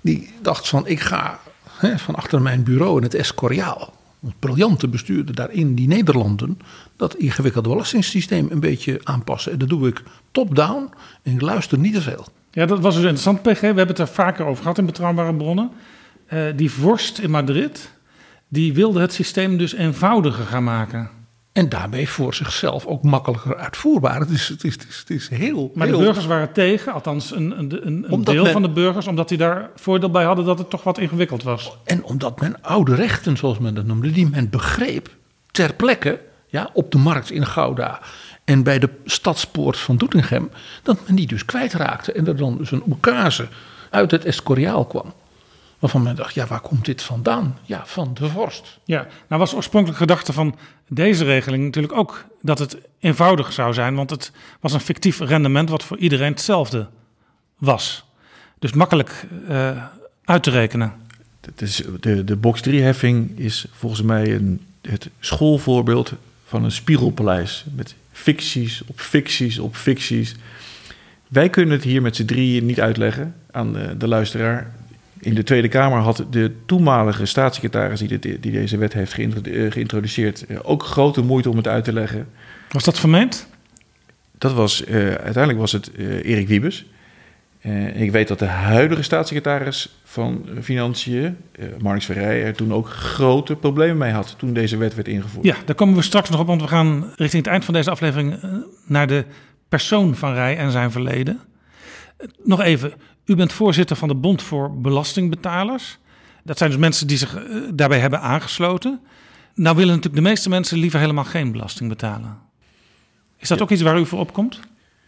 Die dacht van ik ga hè, van achter mijn bureau in het Escoriaal briljante bestuurder daarin die Nederlanden dat ingewikkelde belastingssysteem een beetje aanpassen. En dat doe ik top-down en ik luister niet te veel. Ja, dat was dus interessant, PG. We hebben het er vaker over gehad in Betrouwbare Bronnen. Uh, die vorst in Madrid, die wilde het systeem dus eenvoudiger gaan maken. En daarmee voor zichzelf ook makkelijker uitvoerbaar. Het is, het is, het is, heel. Maar heel... de burgers waren tegen, althans een, een, een deel men, van de burgers, omdat die daar voordeel bij hadden dat het toch wat ingewikkeld was. En omdat men oude rechten, zoals men dat noemde, die men begreep ter plekke ja, op de markt in Gouda en bij de stadspoort van Doetinchem, dat men die dus kwijtraakte en er dan dus een oekase uit het Escoriaal kwam. Waarvan men dacht, ja, waar komt dit vandaan? Ja, van de vorst. Ja, nou was oorspronkelijk gedachte van deze regeling natuurlijk ook dat het eenvoudig zou zijn. Want het was een fictief rendement wat voor iedereen hetzelfde was. Dus makkelijk uh, uit te rekenen. Het is, de, de box 3-heffing is volgens mij een, het schoolvoorbeeld van een spiegelpaleis. Met ficties op ficties op ficties. Wij kunnen het hier met z'n drieën niet uitleggen aan de, de luisteraar in de Tweede Kamer had de toenmalige staatssecretaris die, deze wet heeft geïntroduceerd ook grote moeite om het uit te leggen. Was dat vermeend? Dat was, eh, uiteindelijk was het eh, Erik Wiebes. Eh, ik weet dat de huidige staatssecretaris van Financiën, uh, Marnix Verrij, er toen ook grote problemen mee had toen deze wet werd ingevoerd. Ja, daar komen we straks nog op, want we gaan richting het eind van deze aflevering eh, naar de persoon van Rij en zijn verleden. Eh, Nog even, u bent voorzitter van de Bond voor Belastingbetalers. Dat zijn dus mensen die zich eh, daarbij hebben aangesloten. Nou willen natuurlijk de meeste mensen liever helemaal geen belasting betalen. Is dat ook iets waar u voor opkomt?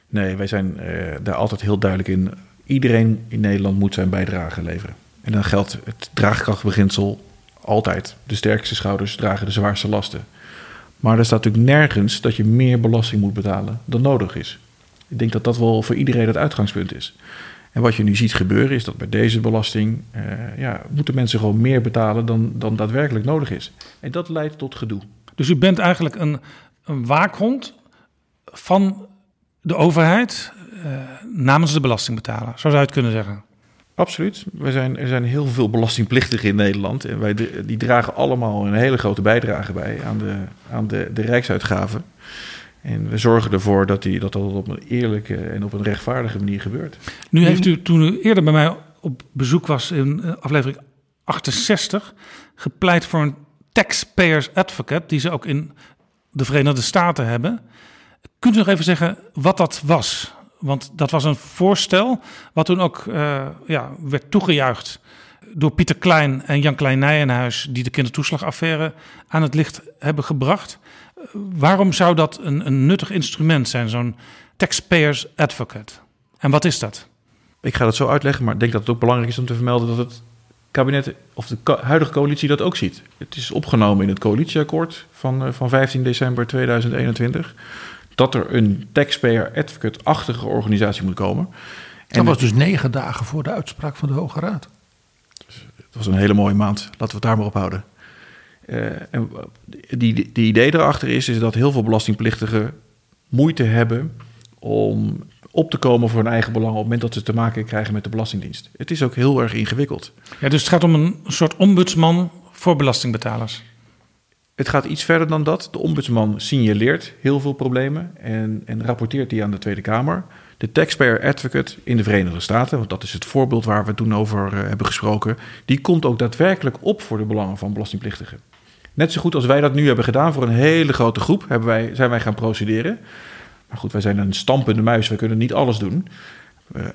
Nee, wij zijn eh, daar altijd heel duidelijk in. Iedereen in Nederland moet zijn bijdrage leveren. En dan geldt het draagkrachtbeginsel altijd. De sterkste schouders dragen de zwaarste lasten. Maar er staat natuurlijk nergens dat je meer belasting moet betalen dan nodig is. Ik denk dat dat wel voor iedereen het uitgangspunt is. En wat je nu ziet gebeuren is dat bij deze belasting eh, ja, moeten mensen gewoon meer betalen dan, dan daadwerkelijk nodig is. En dat leidt tot gedoe. Dus u bent eigenlijk een, een waakhond van de overheid eh, namens de belastingbetaler. Zo zou je het kunnen zeggen. Absoluut. We zijn, er zijn heel veel belastingplichtigen in Nederland. En wij, die dragen allemaal een hele grote bijdrage bij aan de, aan de, de rijksuitgaven. En we zorgen ervoor dat, die, dat dat op een eerlijke en op een rechtvaardige manier gebeurt. Nu heeft u, toen u eerder bij mij op bezoek was in eh, aflevering 68, gepleit voor een taxpayers advocate, die ze ook in de Verenigde Staten hebben. Kunt u nog even zeggen wat dat was? Want dat was een voorstel wat toen ook eh, ja, werd toegejuicht door Pieter Klein en Jan Klein Nijenhuis, die de kindertoeslagaffaire aan het licht hebben gebracht. Waarom zou dat een, een nuttig instrument zijn, zo'n taxpayers advocate? En wat is dat? Ik ga dat zo uitleggen, maar ik denk dat het ook belangrijk is om te vermelden dat het kabinet of de huidige coalitie dat ook ziet. Het is opgenomen in het coalitieakkoord van, eh, van 15 december 2021 dat er een taxpayer advocate-achtige organisatie moet komen. Dat was dus negen dagen voor de uitspraak van de Hoge Raad. Het was een hele mooie maand. Laten we het daar maar op houden. Eh, en die, die idee erachter is, is dat heel veel belastingplichtigen moeite hebben om op te komen voor hun eigen belang op het moment dat ze te maken krijgen met de Belastingdienst. Het is ook heel erg ingewikkeld. Ja, dus het gaat om een soort ombudsman voor belastingbetalers. Het gaat iets verder dan dat. De ombudsman signaleert heel veel problemen en, en rapporteert die aan de Tweede Kamer. De taxpayer advocate in de Verenigde Staten, want dat is het voorbeeld waar we toen over eh, hebben gesproken, die komt ook daadwerkelijk op voor de belangen van belastingplichtigen. Net zo goed als wij dat nu hebben gedaan voor een hele grote groep, hebben wij, zijn wij gaan procederen. Maar goed, wij zijn een stampende muis, we kunnen niet alles doen. We,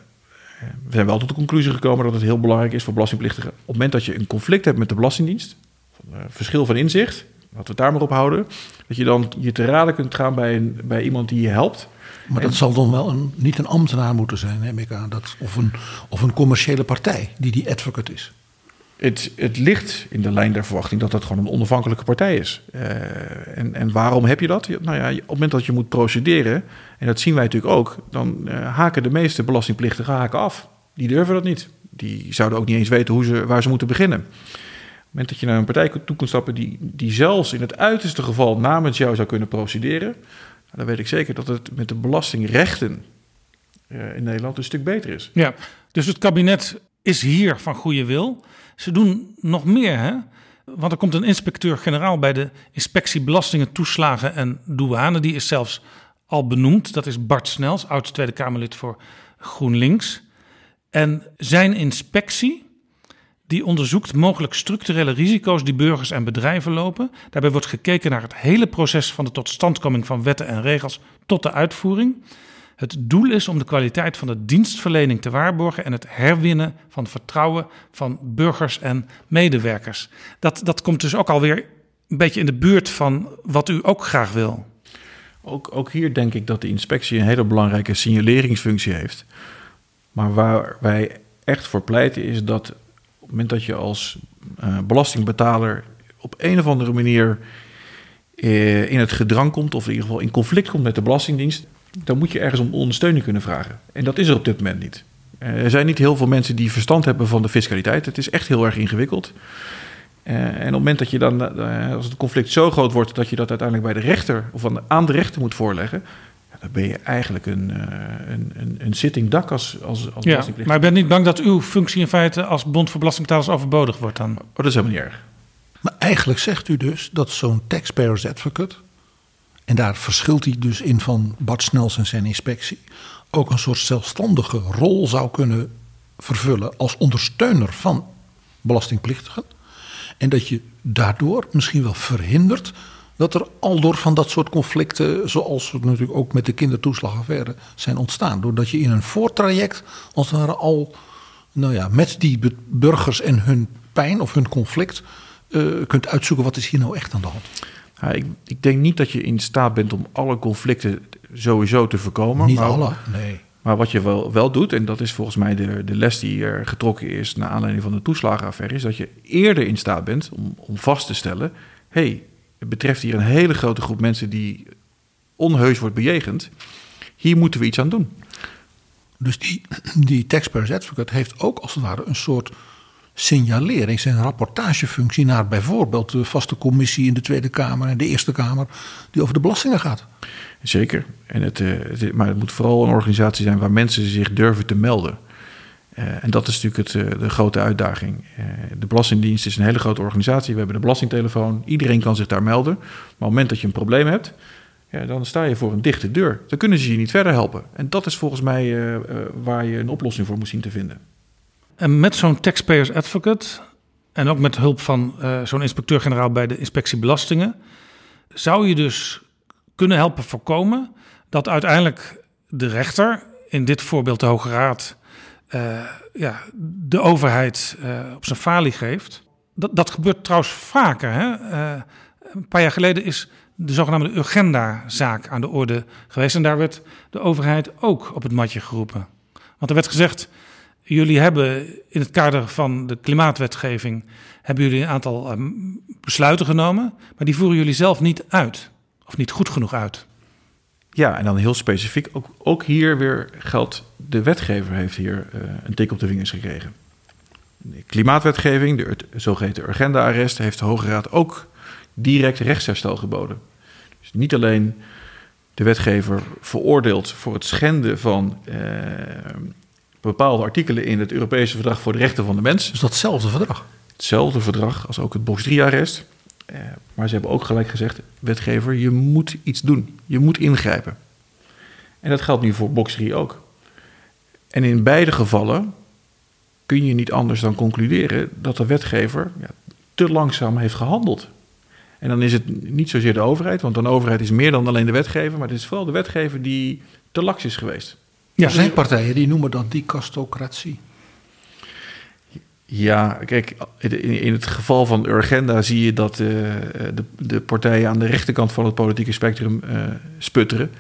we zijn wel tot de conclusie gekomen dat het heel belangrijk is voor belastingplichtigen. Op het moment dat je een conflict hebt met de Belastingdienst, van, eh, verschil van inzicht, laten we het daar maar op houden, dat je dan je te raden kunt gaan bij, een, bij iemand die je helpt. Maar dat zal dan wel een, niet een ambtenaar moeten zijn, neem ik aan. Dat, of, een, of een commerciële partij die die advocate is. Het, het ligt in de lijn der verwachting dat dat gewoon een onafhankelijke partij is. Eh, en, en waarom heb je dat? Nou ja, op het moment dat je moet procederen, en dat zien wij natuurlijk ook, dan eh, haken de meeste belastingplichtigen haken af. Die durven dat niet. Die zouden ook niet eens weten hoe ze, waar ze moeten beginnen. Op het moment dat je naar een partij toe kunt stappen die, die zelfs in het uiterste geval namens jou zou kunnen procederen, nou, dan weet ik zeker dat het met de belastingrechten eh, in Nederland een stuk beter is. Ja, dus het kabinet is hier van goede wil. Ze doen nog meer, hè? Want er komt een inspecteur-generaal bij de inspectie belastingen, toeslagen en douane. Die is zelfs al benoemd. Dat is Bart Snels, oud Tweede Kamerlid voor GroenLinks. En zijn inspectie, die onderzoekt mogelijk structurele risico's die burgers en bedrijven lopen. Daarbij wordt gekeken naar het hele proces van de totstandkoming van wetten en regels tot de uitvoering. Het doel is om de kwaliteit van de dienstverlening te waarborgen en het herwinnen van vertrouwen van burgers en medewerkers. Dat, dat komt dus ook alweer een beetje in de buurt van wat u ook graag wil. Ook, ook hier denk ik dat de inspectie een hele belangrijke signaleringsfunctie heeft. Maar waar wij echt voor pleiten is dat op het moment dat je als eh, belastingbetaler op een of andere manier eh, in het gedrang komt, of in ieder geval in conflict komt met de Belastingdienst, dan moet je ergens om ondersteuning kunnen vragen. En dat is er op dit moment niet. Eh, er zijn niet heel veel mensen die verstand hebben van de fiscaliteit. Het is echt heel erg ingewikkeld. Eh, en op het moment dat je dan, eh, als het conflict zo groot wordt dat je dat uiteindelijk bij de rechter of aan de, rechter moet voorleggen, dan ben je eigenlijk een, eh, een, een, een zitting dak als, als, als Ja, belastingplichtige. maar ik ben niet bang dat uw functie in feite als Bond voor Belastingbetalers overbodig wordt dan. Oh, dat is helemaal niet erg. Maar eigenlijk zegt u dus dat zo'n taxpayers advocate... en daar verschilt hij dus in van Bart Snels en zijn inspectie, ook een soort zelfstandige rol zou kunnen vervullen als ondersteuner van belastingplichtigen. En dat je daardoor misschien wel verhindert dat er al door van dat soort conflicten, zoals het natuurlijk ook met de kindertoeslagaffaire zijn ontstaan. Doordat je in een voortraject als het ware al nou ja, met die burgers en hun pijn of hun conflict eh, kunt uitzoeken wat is hier nou echt aan de hand. Ik, ik denk niet dat je in staat bent om alle conflicten sowieso te voorkomen. Niet maar, alle, nee. Maar wat je wel, wel doet, en dat is volgens mij de, de les die er getrokken is naar aanleiding van de toeslagenaffaire, is dat je eerder in staat bent om, om vast te stellen: hé, hey, het betreft hier een hele grote groep mensen die onheus wordt bejegend. Hier moeten we iets aan doen. Dus die, die taxpayers advocate heeft ook als het ware een soort signalerings- en rapportagefunctie naar bijvoorbeeld de vaste commissie in de Tweede Kamer en de Eerste Kamer die over de belastingen gaat. Zeker. En het, eh, maar het moet vooral een organisatie zijn waar mensen zich durven te melden. Eh, en dat is natuurlijk het, eh, de grote uitdaging. De Belastingdienst is een hele grote organisatie. We hebben de belastingtelefoon. Iedereen kan zich daar melden. Maar op het moment dat je een probleem hebt, ja, dan sta je voor een dichte deur. Dan kunnen ze je niet verder helpen. En dat is volgens mij waar je een oplossing voor moet zien te vinden. En met zo'n taxpayers advocate en ook met hulp van eh, zo'n inspecteur-generaal bij de inspectie belastingen, zou je dus kunnen helpen voorkomen dat uiteindelijk de rechter, in dit voorbeeld de Hoge Raad, eh, ja, de overheid eh, op zijn falie geeft. Dat, dat gebeurt trouwens vaker. Hè? Een paar jaar geleden is de zogenaamde Urgenda-zaak aan de orde geweest. En daar werd de overheid ook op het matje geroepen. Want er werd gezegd, jullie hebben in het kader van de klimaatwetgeving... hebben jullie een aantal eh, besluiten genomen... maar die voeren jullie zelf niet uit. Of niet goed genoeg uit. Ja, en dan heel specifiek, ook, ook hier weer geldt, de wetgever heeft hier eh, een tik op de vingers gekregen. De klimaatwetgeving, de ur- zogeheten agenda-arrest, heeft de Hoge Raad ook direct rechtsherstel geboden. Dus niet alleen de wetgever veroordeeld voor het schenden van eh, bepaalde artikelen in het Europese Verdrag voor de Rechten van de Mens, Dus datzelfde verdrag. hetzelfde verdrag als ook het box 3-arrest. Eh, maar ze hebben ook gelijk gezegd, wetgever, je moet iets doen. Je moet ingrijpen. En dat geldt nu voor box 3 ook. En in beide gevallen kun je niet anders dan concluderen dat de wetgever ja, te langzaam heeft gehandeld. En dan is het niet zozeer de overheid, want een overheid is meer dan alleen de wetgever, maar het is vooral de wetgever die te laks is geweest. Ja, er zijn partijen die noemen dat dicastocratie. Ja, kijk, in, in het geval van Urgenda zie je dat eh, de, de partijen aan de rechterkant van het politieke spectrum eh, sputteren.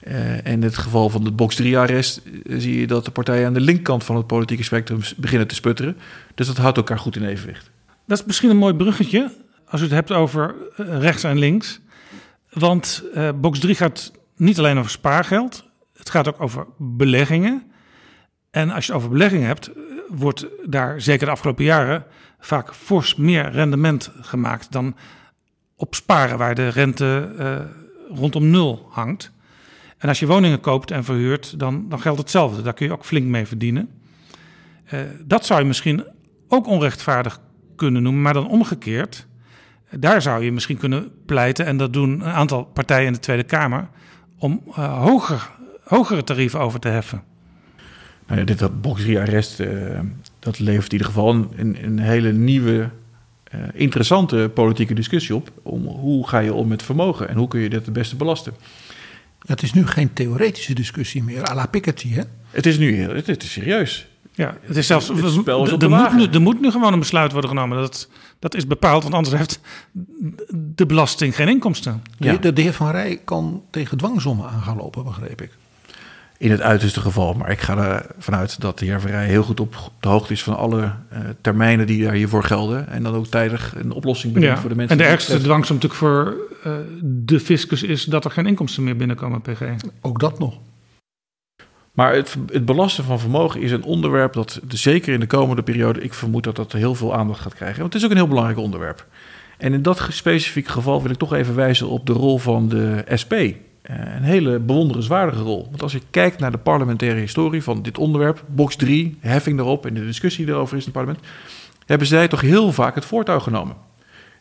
Eh, en in het geval van het Box 3-arrest zie je dat de partijen aan de linkerkant van het politieke spectrum beginnen te sputteren. Dus dat houdt elkaar goed in evenwicht. Dat is misschien een mooi bruggetje als u het hebt over eh, rechts en links. Want eh, box 3 gaat niet alleen over spaargeld, het gaat ook over beleggingen. En als je het over beleggingen hebt, eh, wordt daar zeker de afgelopen jaren vaak fors meer rendement gemaakt dan op sparen, waar de rente eh, rondom nul hangt. En als je woningen koopt en verhuurt, dan, dan geldt hetzelfde. Daar kun je ook flink mee verdienen. Eh, dat zou je misschien ook onrechtvaardig kunnen noemen, maar dan omgekeerd. Daar zou je misschien kunnen pleiten, en dat doen een aantal partijen in de Tweede Kamer, om hoger, hogere tarieven over te heffen. Nou ja, dit dat Box 3-arrest, eh, dat levert in ieder geval een, een, een hele nieuwe, eh, interessante politieke discussie op. Om hoe ga je om met vermogen en hoe kun je dit het beste belasten. Het is nu geen theoretische discussie meer, à la Piketty. Hè? Het is nu heel, het, het is serieus. Ja, het is zelfs. Het spel is op er, de moet nu, er moet nu gewoon een besluit worden genomen. Dat, dat is bepaald, want anders heeft de belasting geen inkomsten. Ja. De, de heer Van Rij kan tegen dwangzommen aan gaan lopen, begreep ik. In het uiterste geval, maar ik ga ervan uit dat de heer Verrij heel goed op de hoogte is van alle eh, termijnen die daar hiervoor gelden. En dan ook tijdig een oplossing bedenkt Ja. voor de mensen. En de ergste dwangsom natuurlijk voor eh, de fiscus is dat er geen inkomsten meer binnenkomen, PG. Ook dat nog. Maar het, het belasten van vermogen is een onderwerp dat zeker in de komende periode, ik vermoed dat dat heel veel aandacht gaat krijgen. Want het is ook een heel belangrijk onderwerp. En in dat specifieke geval wil ik toch even wijzen op de rol van de SP. Eh, Een hele bewonderenswaardige rol. Want als je kijkt naar de parlementaire historie van dit onderwerp, box 3, heffing erop en de discussie die erover is in het parlement, hebben zij toch heel vaak het voortouw genomen.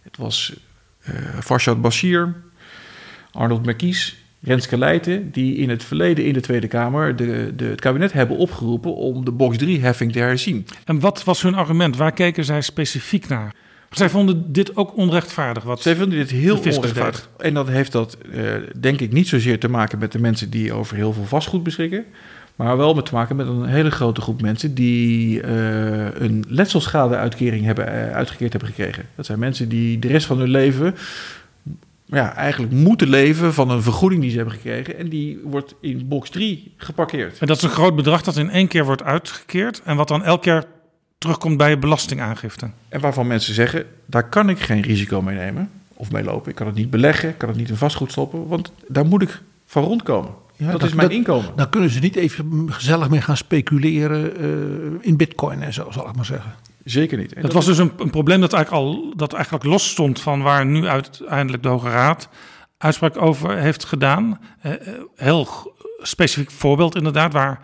Het was eh Farshad Bashir, Arnold Merkies, Renske Leijten, die in het verleden in de Tweede Kamer de, de, het kabinet hebben opgeroepen om de box 3-heffing te herzien. En wat was hun argument? Waar keken zij specifiek naar? Zij vonden dit ook onrechtvaardig. Wat Zij vinden dit heel onrechtvaardig. En dat heeft dat, eh, denk ik, niet zozeer te maken met de mensen die over heel veel vastgoed beschikken. Maar wel met te maken met een hele grote groep mensen die eh, een letselschadeuitkering hebben, eh, uitgekeerd hebben gekregen. Dat zijn mensen die de rest van hun leven ja, eigenlijk moeten leven van een vergoeding die ze hebben gekregen. En die wordt in box 3 geparkeerd. En dat is een groot bedrag dat in één keer wordt uitgekeerd. En wat dan elk jaar terugkomt bij je belastingaangifte. En waarvan mensen zeggen, daar kan ik geen risico mee nemen of mee lopen. Ik kan het niet beleggen, ik kan het niet in vastgoed stoppen, want daar moet ik van rondkomen. Ja, dat, is mijn inkomen. Dan kunnen ze niet even gezellig mee gaan speculeren eh, in bitcoin en zo, zal ik maar zeggen. Zeker niet. En Dat was dus een, een probleem dat eigenlijk al dat eigenlijk los stond van waar nu uiteindelijk de Hoge Raad uitspraak over heeft gedaan. Eh, eh, heel specifiek voorbeeld inderdaad, waar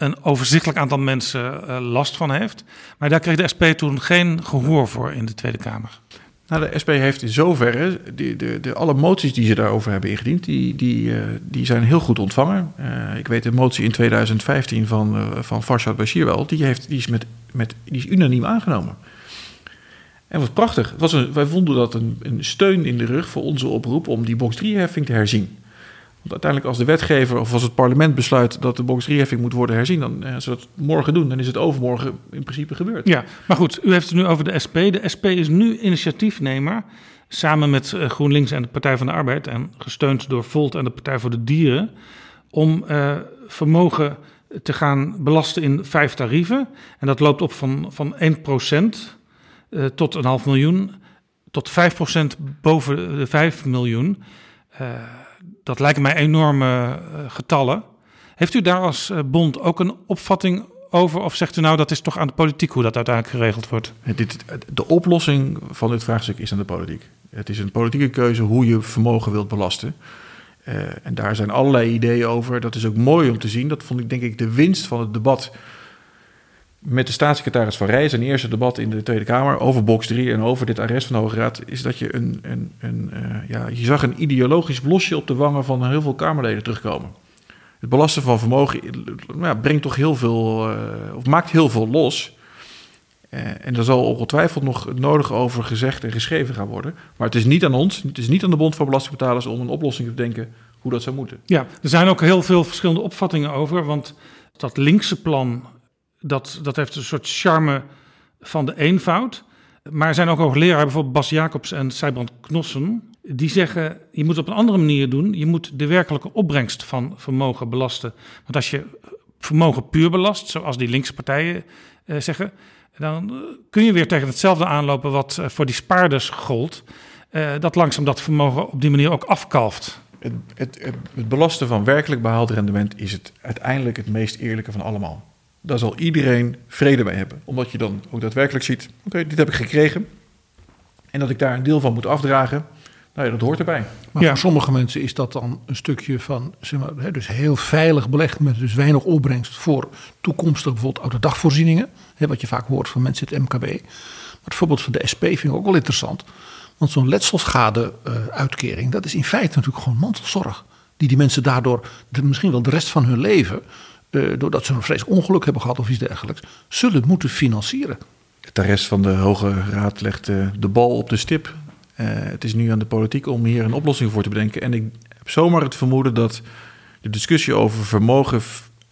een overzichtelijk aantal mensen eh, last van heeft. Maar daar kreeg de SP toen geen gehoor voor in de Tweede Kamer. Nou, de SP heeft in zoverre, de, de, de, alle moties die ze daarover hebben ingediend, die, die, eh, die zijn heel goed ontvangen. Eh, ik weet de motie in 2015 van, eh van Farshad Bashir wel, die, heeft, die, is met, met, die is unaniem aangenomen. En wat prachtig. Het was een, wij vonden dat een, een steun in de rug voor onze oproep om die box 3-heffing te herzien. Want uiteindelijk als de wetgever of als het parlement besluit dat de box 3-heffing moet worden herzien, dan eh, als ze dat morgen doen, dan is het overmorgen in principe gebeurd. Ja, maar goed, u heeft het nu over de SP. De SP is nu initiatiefnemer samen met eh, GroenLinks en de Partij van de Arbeid en gesteund door Volt en de Partij voor de Dieren om eh, vermogen te gaan belasten in vijf tarieven. En dat loopt op van, van 1% eh, tot een half miljoen tot 5% boven de 5 miljoen. Eh, dat lijken mij enorme eh, getallen. Heeft u daar als eh, bond ook een opvatting over? Of zegt u nou dat is toch aan de politiek hoe dat uiteindelijk geregeld wordt? De oplossing van dit vraagstuk is aan de politiek. Het is een politieke keuze hoe je vermogen wilt belasten. Eh, en daar zijn allerlei ideeën over. Dat is ook mooi om te zien. Dat vond ik denk ik de winst van het debat met de staatssecretaris van Rijs. Een eerste debat in de Tweede Kamer over box 3 en over dit arrest van de Hoge Raad. Is dat je een, een, een eh, ja, je zag een ideologisch blosje op de wangen van heel veel Kamerleden terugkomen. Het belasten van vermogen eh, ja, brengt toch heel veel, eh, of maakt heel veel los. En daar zal ongetwijfeld nog het nodige over gezegd en geschreven gaan worden. Maar het is niet aan ons, het is niet aan de Bond van Belastingbetalers om een oplossing te bedenken hoe dat zou moeten. Ja, er zijn ook heel veel verschillende opvattingen over. Want dat linkse plan, dat, dat heeft een soort charme van de eenvoud. Maar er zijn ook hoogleraren, bijvoorbeeld Bas Jacobs en Sijbrand Knossen... die zeggen, je moet het op een andere manier doen. Je moet de werkelijke opbrengst van vermogen belasten. Want als je vermogen puur belast, zoals die linkse partijen eh, zeggen... dan eh, kun je weer tegen hetzelfde aanlopen wat eh, voor die spaarders gold... eh, dat langzaam dat vermogen op die manier ook afkalft. Het, het, het belasten van werkelijk behaald rendement is het uiteindelijk het meest eerlijke van allemaal. Daar zal iedereen vrede mee hebben. Omdat je dan ook daadwerkelijk ziet, oké, dit heb ik gekregen. En dat ik daar een deel van moet afdragen, nou ja, dat hoort erbij. Maar Ja. voor sommige mensen is dat dan een stukje van, zeg maar, hè, dus heel veilig belegd met dus weinig opbrengst voor toekomstige bijvoorbeeld oude dagvoorzieningen. Hè, wat je vaak hoort van mensen in het MKB. Maar het voorbeeld van de SP vind ik ook wel interessant. Want zo'n letselschade-uitkering, dat is in feite natuurlijk gewoon mantelzorg. Die die mensen daardoor, de, misschien wel de rest van hun leven, eh, doordat ze een vreselijk ongeluk hebben gehad of iets dergelijks, zullen moeten financieren. De rest van de Hoge Raad legt eh, de bal op de stip. Eh, het is nu aan de politiek om hier een oplossing voor te bedenken. En ik heb zomaar het vermoeden dat de discussie over vermogen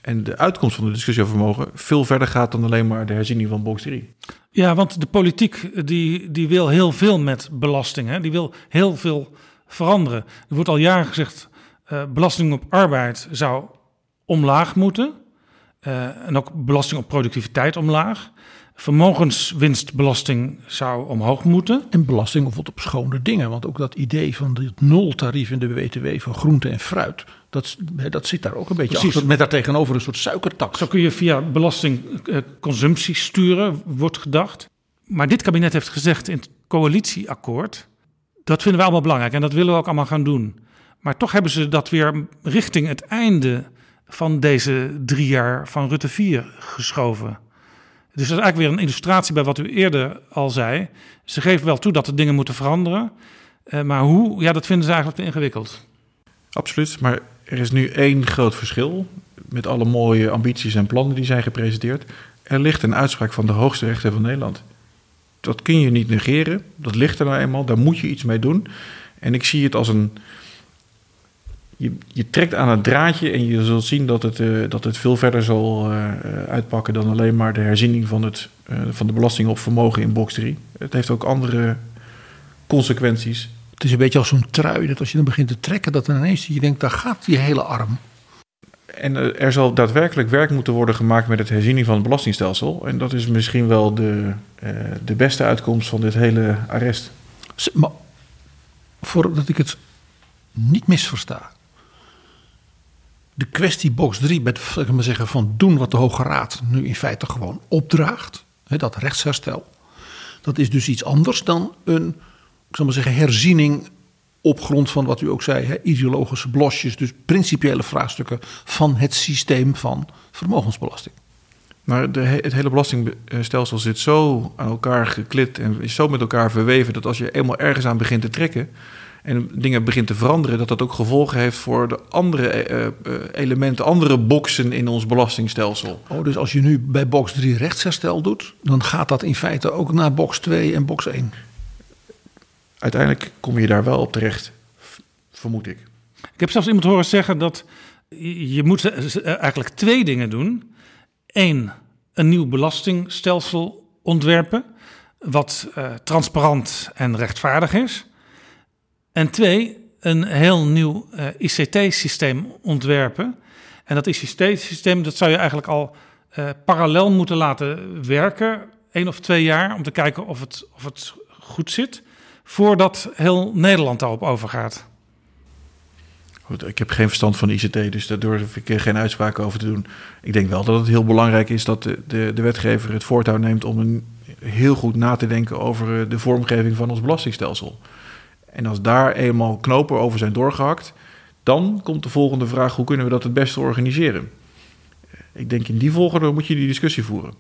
en de uitkomst van de discussie over vermogen veel verder gaat dan alleen maar de herziening van box 3. Ja, want de politiek die, die wil heel veel met belasting. Hè? Die wil heel veel veranderen. Er wordt al jaren gezegd, eh belasting op arbeid zou omlaag moeten. Eh, en ook belasting op productiviteit omlaag. Vermogenswinstbelasting zou omhoog moeten. En belasting bijvoorbeeld op schone dingen. Want ook dat idee van het nultarief in de BTW van groente en fruit. Dat, dat zit daar ook een beetje Precies. achter. Met daar tegenover een soort suikertax. Zo kun je via belasting eh, consumptie sturen, wordt gedacht. Maar dit kabinet heeft gezegd in het coalitieakkoord... dat vinden we allemaal belangrijk en dat willen we ook allemaal gaan doen. Maar toch hebben ze dat weer richting het einde van deze drie jaar van Rutte 4 geschoven. Dus dat is eigenlijk weer een illustratie bij wat u eerder al zei. Ze geven wel toe dat er dingen moeten veranderen. eh, maar hoe, ja, dat vinden ze eigenlijk te ingewikkeld. Absoluut, maar er is nu één groot verschil met alle mooie ambities en plannen die zijn gepresenteerd. Er ligt een uitspraak van de hoogste rechter van Nederland. Dat kun je niet negeren, dat ligt er nou eenmaal, daar moet je iets mee doen. En ik zie het als een. Je, je trekt aan het draadje en je zult zien dat het, eh, dat het veel verder zal eh, eh, uitpakken dan alleen maar de herziening van, het, van de belasting op vermogen in box 3. Het heeft ook andere consequenties. Het is een beetje als zo'n trui, dat als je dan begint te trekken, dat dan ineens je denkt, daar gaat die hele arm. En er zal daadwerkelijk werk moeten worden gemaakt met het herziening van het belastingstelsel. En dat is misschien wel de, de beste uitkomst van dit hele arrest. Maar voordat ik het niet misversta. De kwestie box 3 met ik maar zeggen, van doen wat de Hoge Raad nu in feite gewoon opdraagt. Hè, dat rechtsherstel. Dat is dus iets anders dan een ik zal maar zeggen, herziening op grond van wat u ook zei, hè, ideologische blosjes. Dus principiële vraagstukken van het systeem van vermogensbelasting. Maar de, he- het hele belastingstelsel zit zo aan elkaar geklit en is zo met elkaar verweven dat als je eenmaal ergens aan begint te trekken en dingen begint te veranderen, dat dat ook gevolgen heeft voor de andere eh, eh, elementen, andere boxen in ons belastingstelsel. Oh, dus als je nu bij box 3 rechtsherstel doet, dan gaat dat in feite ook naar box 2 en box 1. Uiteindelijk kom je daar wel op terecht, vermoed ik. Ik heb zelfs iemand horen zeggen dat je moet eh, eigenlijk twee dingen doen. Eén, een nieuw belastingstelsel ontwerpen, wat eh, transparant en rechtvaardig is. En twee, een heel nieuw eh, ICT-systeem ontwerpen. En dat ICT-systeem, dat zou je eigenlijk al eh, parallel moeten laten werken, één of twee jaar, om te kijken of het, of het goed zit, voordat heel Nederland daarop overgaat. Ik heb geen verstand van ICT, dus daar durf ik geen uitspraken over te doen. Ik denk wel dat het heel belangrijk is dat de, de, de wetgever het voortouw neemt om heel goed na te denken over eh, de vormgeving van ons belastingstelsel. En als daar eenmaal knopen over zijn doorgehakt, dan komt de volgende vraag: hoe kunnen we dat het beste organiseren? Ik denk in die volgorde moet je die discussie voeren.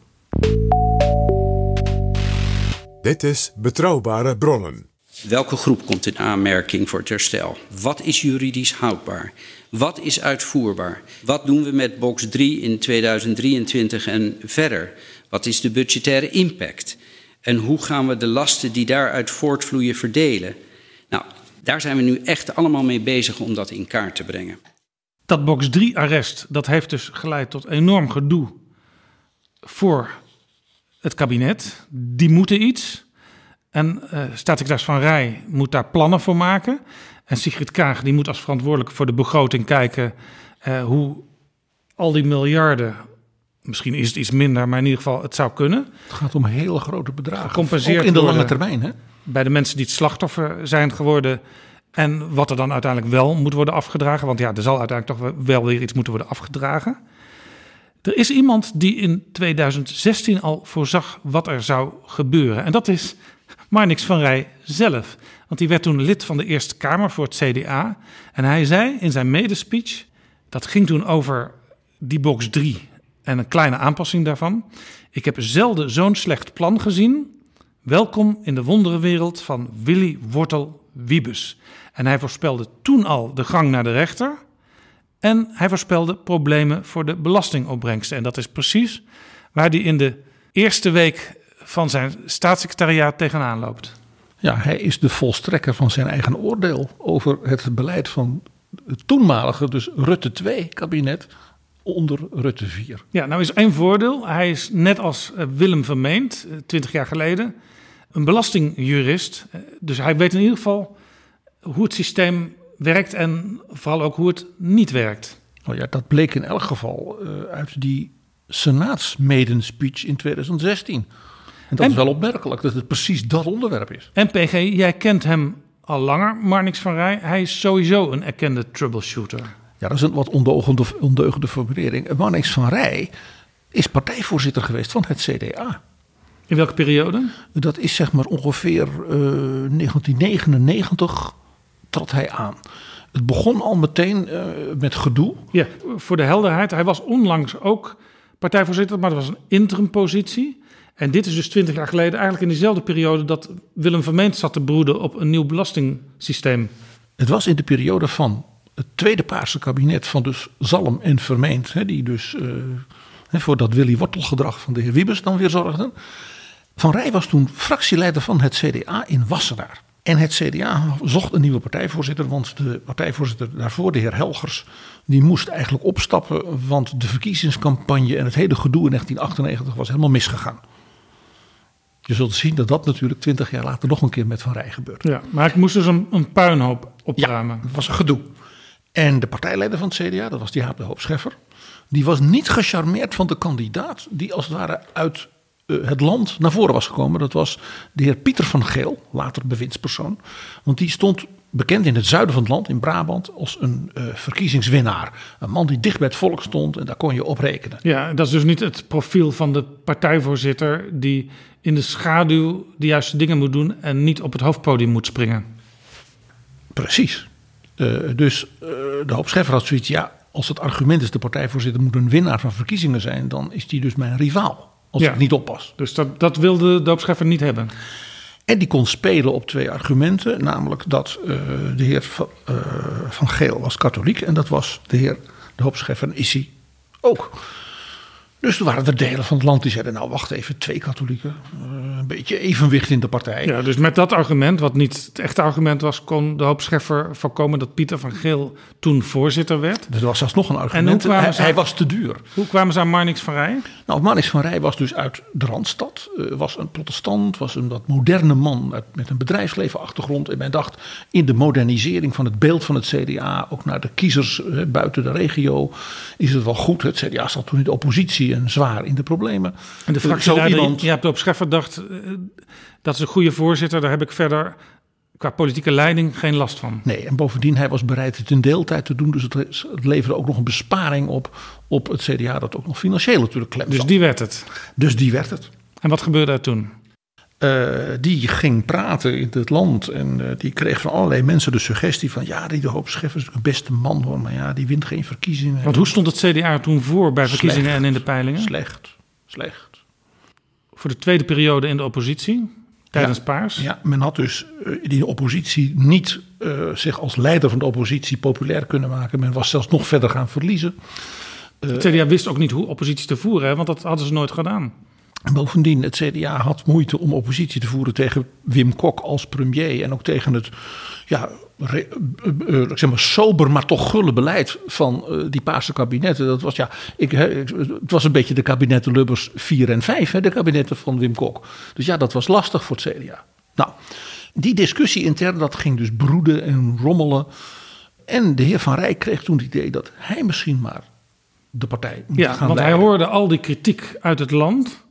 Dit is Betrouwbare Bronnen. Welke groep komt in aanmerking voor het herstel? Wat is juridisch houdbaar? Wat is uitvoerbaar? Wat doen we met box 3 in 2023 en verder? Wat is de budgettaire impact? En hoe gaan we de lasten die daaruit voortvloeien verdelen? Nou, daar zijn we nu echt allemaal mee bezig om dat in kaart te brengen. Dat box 3 arrest, dat heeft dus geleid tot enorm gedoe voor het kabinet. Die moeten iets. En eh staatssecretaris Van Rij moet daar plannen voor maken. En Sigrid Kaag die moet als verantwoordelijk voor de begroting kijken eh, hoe al die miljarden, misschien is het iets minder, maar in ieder geval het zou kunnen. Het gaat om hele grote bedragen. Ook in de lange termijn. Hè? Bij de mensen die het slachtoffer zijn geworden. En wat er dan uiteindelijk wel moet worden afgedragen. Want ja, er zal uiteindelijk toch wel weer iets moeten worden afgedragen. Er is iemand die in 2016 al voorzag wat er zou gebeuren. En dat is Marnix van Rij zelf. Want die werd toen lid van de Eerste Kamer voor het CDA. En hij zei in zijn medespeech, dat ging toen over die box 3 en een kleine aanpassing daarvan. Ik heb zelden zo'n slecht plan gezien. Welkom in de wonderenwereld van Willy Wortel Wiebes. En hij voorspelde toen al de gang naar de rechter. En hij voorspelde problemen voor de belastingopbrengsten. En dat is precies waar hij in de eerste week van zijn staatssecretariaat tegenaan loopt. Ja, hij is de volstrekker van zijn eigen oordeel over het beleid van het toenmalige, dus Rutte 2-kabinet onder Rutte 4. Ja, nou is één voordeel. Hij is net als eh, Willem Vermeend, eh, twintig jaar geleden, een belastingjurist. Eh, Dus hij weet in ieder geval hoe het systeem werkt en vooral ook hoe het niet werkt. Nou ja, dat bleek in elk geval eh, uit die senaatsmedenspeech in 2016. En dat En- is wel opmerkelijk dat het precies dat onderwerp is. En PG, jij kent hem al langer, Marnix van Rij. Hij is sowieso een erkende troubleshooter. Ja, dat is een wat ondeugende, ondeugende formulering. Marnix van Rij is partijvoorzitter geweest van het CDA. In welke periode? Dat is zeg maar ongeveer eh, 1999 trad hij aan. Het begon al meteen eh, met gedoe. Ja, voor de helderheid. Hij was onlangs ook partijvoorzitter, maar dat was een interimpositie. En dit is dus twintig jaar geleden, eigenlijk in diezelfde periode dat Willem Vermeend zat te broeden op een nieuw belastingsysteem. Het was in de periode van het tweede Paarse kabinet van dus Zalm en Vermeend, hè, die dus eh, hè, voor dat Willy Wortelgedrag van de heer Wiebes dan weer zorgden. Van Rij was toen fractieleider van het CDA in Wassenaar. En het CDA zocht een nieuwe partijvoorzitter, want de partijvoorzitter daarvoor, de heer Helgers, die moest eigenlijk opstappen, want de verkiezingscampagne en het hele gedoe in 1998 was helemaal misgegaan. Je zult zien dat dat natuurlijk twintig jaar later nog een keer met Van Rij gebeurt. Ja, maar ik moest dus een, een puinhoop opruimen. dat was een gedoe. En de partijleider van het CDA, dat was die de Hoop Scheffer, die was niet gecharmeerd van de kandidaat die als het ware uit het land naar voren was gekomen. Dat was de heer Pieter van Geel, later bewindspersoon. Want die stond bekend in het zuiden van het land, in Brabant, als een eh, verkiezingswinnaar. Een man die dicht bij het volk stond en daar kon je op rekenen. Ja, dat is dus niet het profiel van de partijvoorzitter die in de schaduw de juiste dingen moet doen en niet op het hoofdpodium moet springen. Precies. Eh, dus eh, de hoop Scheffer had zoiets, ja, als het argument is de partijvoorzitter moet een winnaar van verkiezingen zijn, dan is die dus mijn rivaal. Als Ja. ik niet oppas. Dus dat, dat wilde de opscheffer niet hebben. En die kon spelen op twee argumenten. Namelijk dat eh, de heer van, eh, van Geel was katholiek. En dat was de heer de hoopscheffer is hij ook. Dus toen waren er delen van het land die zeiden... nou, wacht even, twee katholieken. eh, een beetje evenwicht in de partij. Ja, dus met dat argument, wat niet het echte argument was, kon de hoopscheffer voorkomen dat Pieter van Geel toen voorzitter werd. Dus er was zelfs nog een argument. kwamen Hij, hij was te duur. Hoe kwamen ze aan Marnix van Rij? Nou, Manix van Rij was dus uit de Randstad. eh, was een protestant, was een wat moderne man uit, met een bedrijfslevenachtergrond. En men dacht in de modernisering van het beeld van het CDA, ook naar de kiezers eh, buiten de regio, is het wel goed. Het CDA zat toen in de oppositie en zwaar in de problemen. En de Zo fractieleider iemand- Jaap de Opscheffer dacht, eh, dat is een goede voorzitter, daar heb ik verder qua politieke leiding geen last van. Nee, en bovendien, hij was bereid het in deeltijd te doen. Dus het, het leverde ook nog een besparing op, op het CDA, dat ook nog financieel natuurlijk klem Dus die werd het. dus die werd het. En wat gebeurde er toen? Eh, die ging praten in het land en eh, die kreeg van allerlei mensen de suggestie van ja, die de hoop Scheffer is een beste man hoor, maar ja, die wint geen verkiezingen. Want hoe stond het CDA toen voor bij verkiezingen en in de peilingen? Slecht, slecht. Voor de tweede periode in de oppositie, tijdens Ja. Paars. Ja, men had dus eh, die oppositie niet zich als leider van de oppositie populair kunnen maken. Men was zelfs nog verder gaan verliezen. Het CDA wist ook niet hoe oppositie te voeren, hè, want dat hadden ze nooit gedaan. En bovendien, het CDA had moeite om oppositie te voeren tegen Wim Kok als premier. En ook tegen het ja, re- eh, eh, zeg maar sober, maar toch gulle beleid van eh, die Paarse kabinetten. Dat was, ja, ik, het was een beetje de kabinetten Lubbers 4 en 5, hè, de kabinetten van Wim Kok. Dus ja, dat was lastig voor het CDA. Nou, die discussie intern, dat ging dus broeden en rommelen. En de heer Van Rij kreeg toen het idee dat hij misschien maar de partij moet Ja, gaan want hij hoorde al die kritiek uit het land.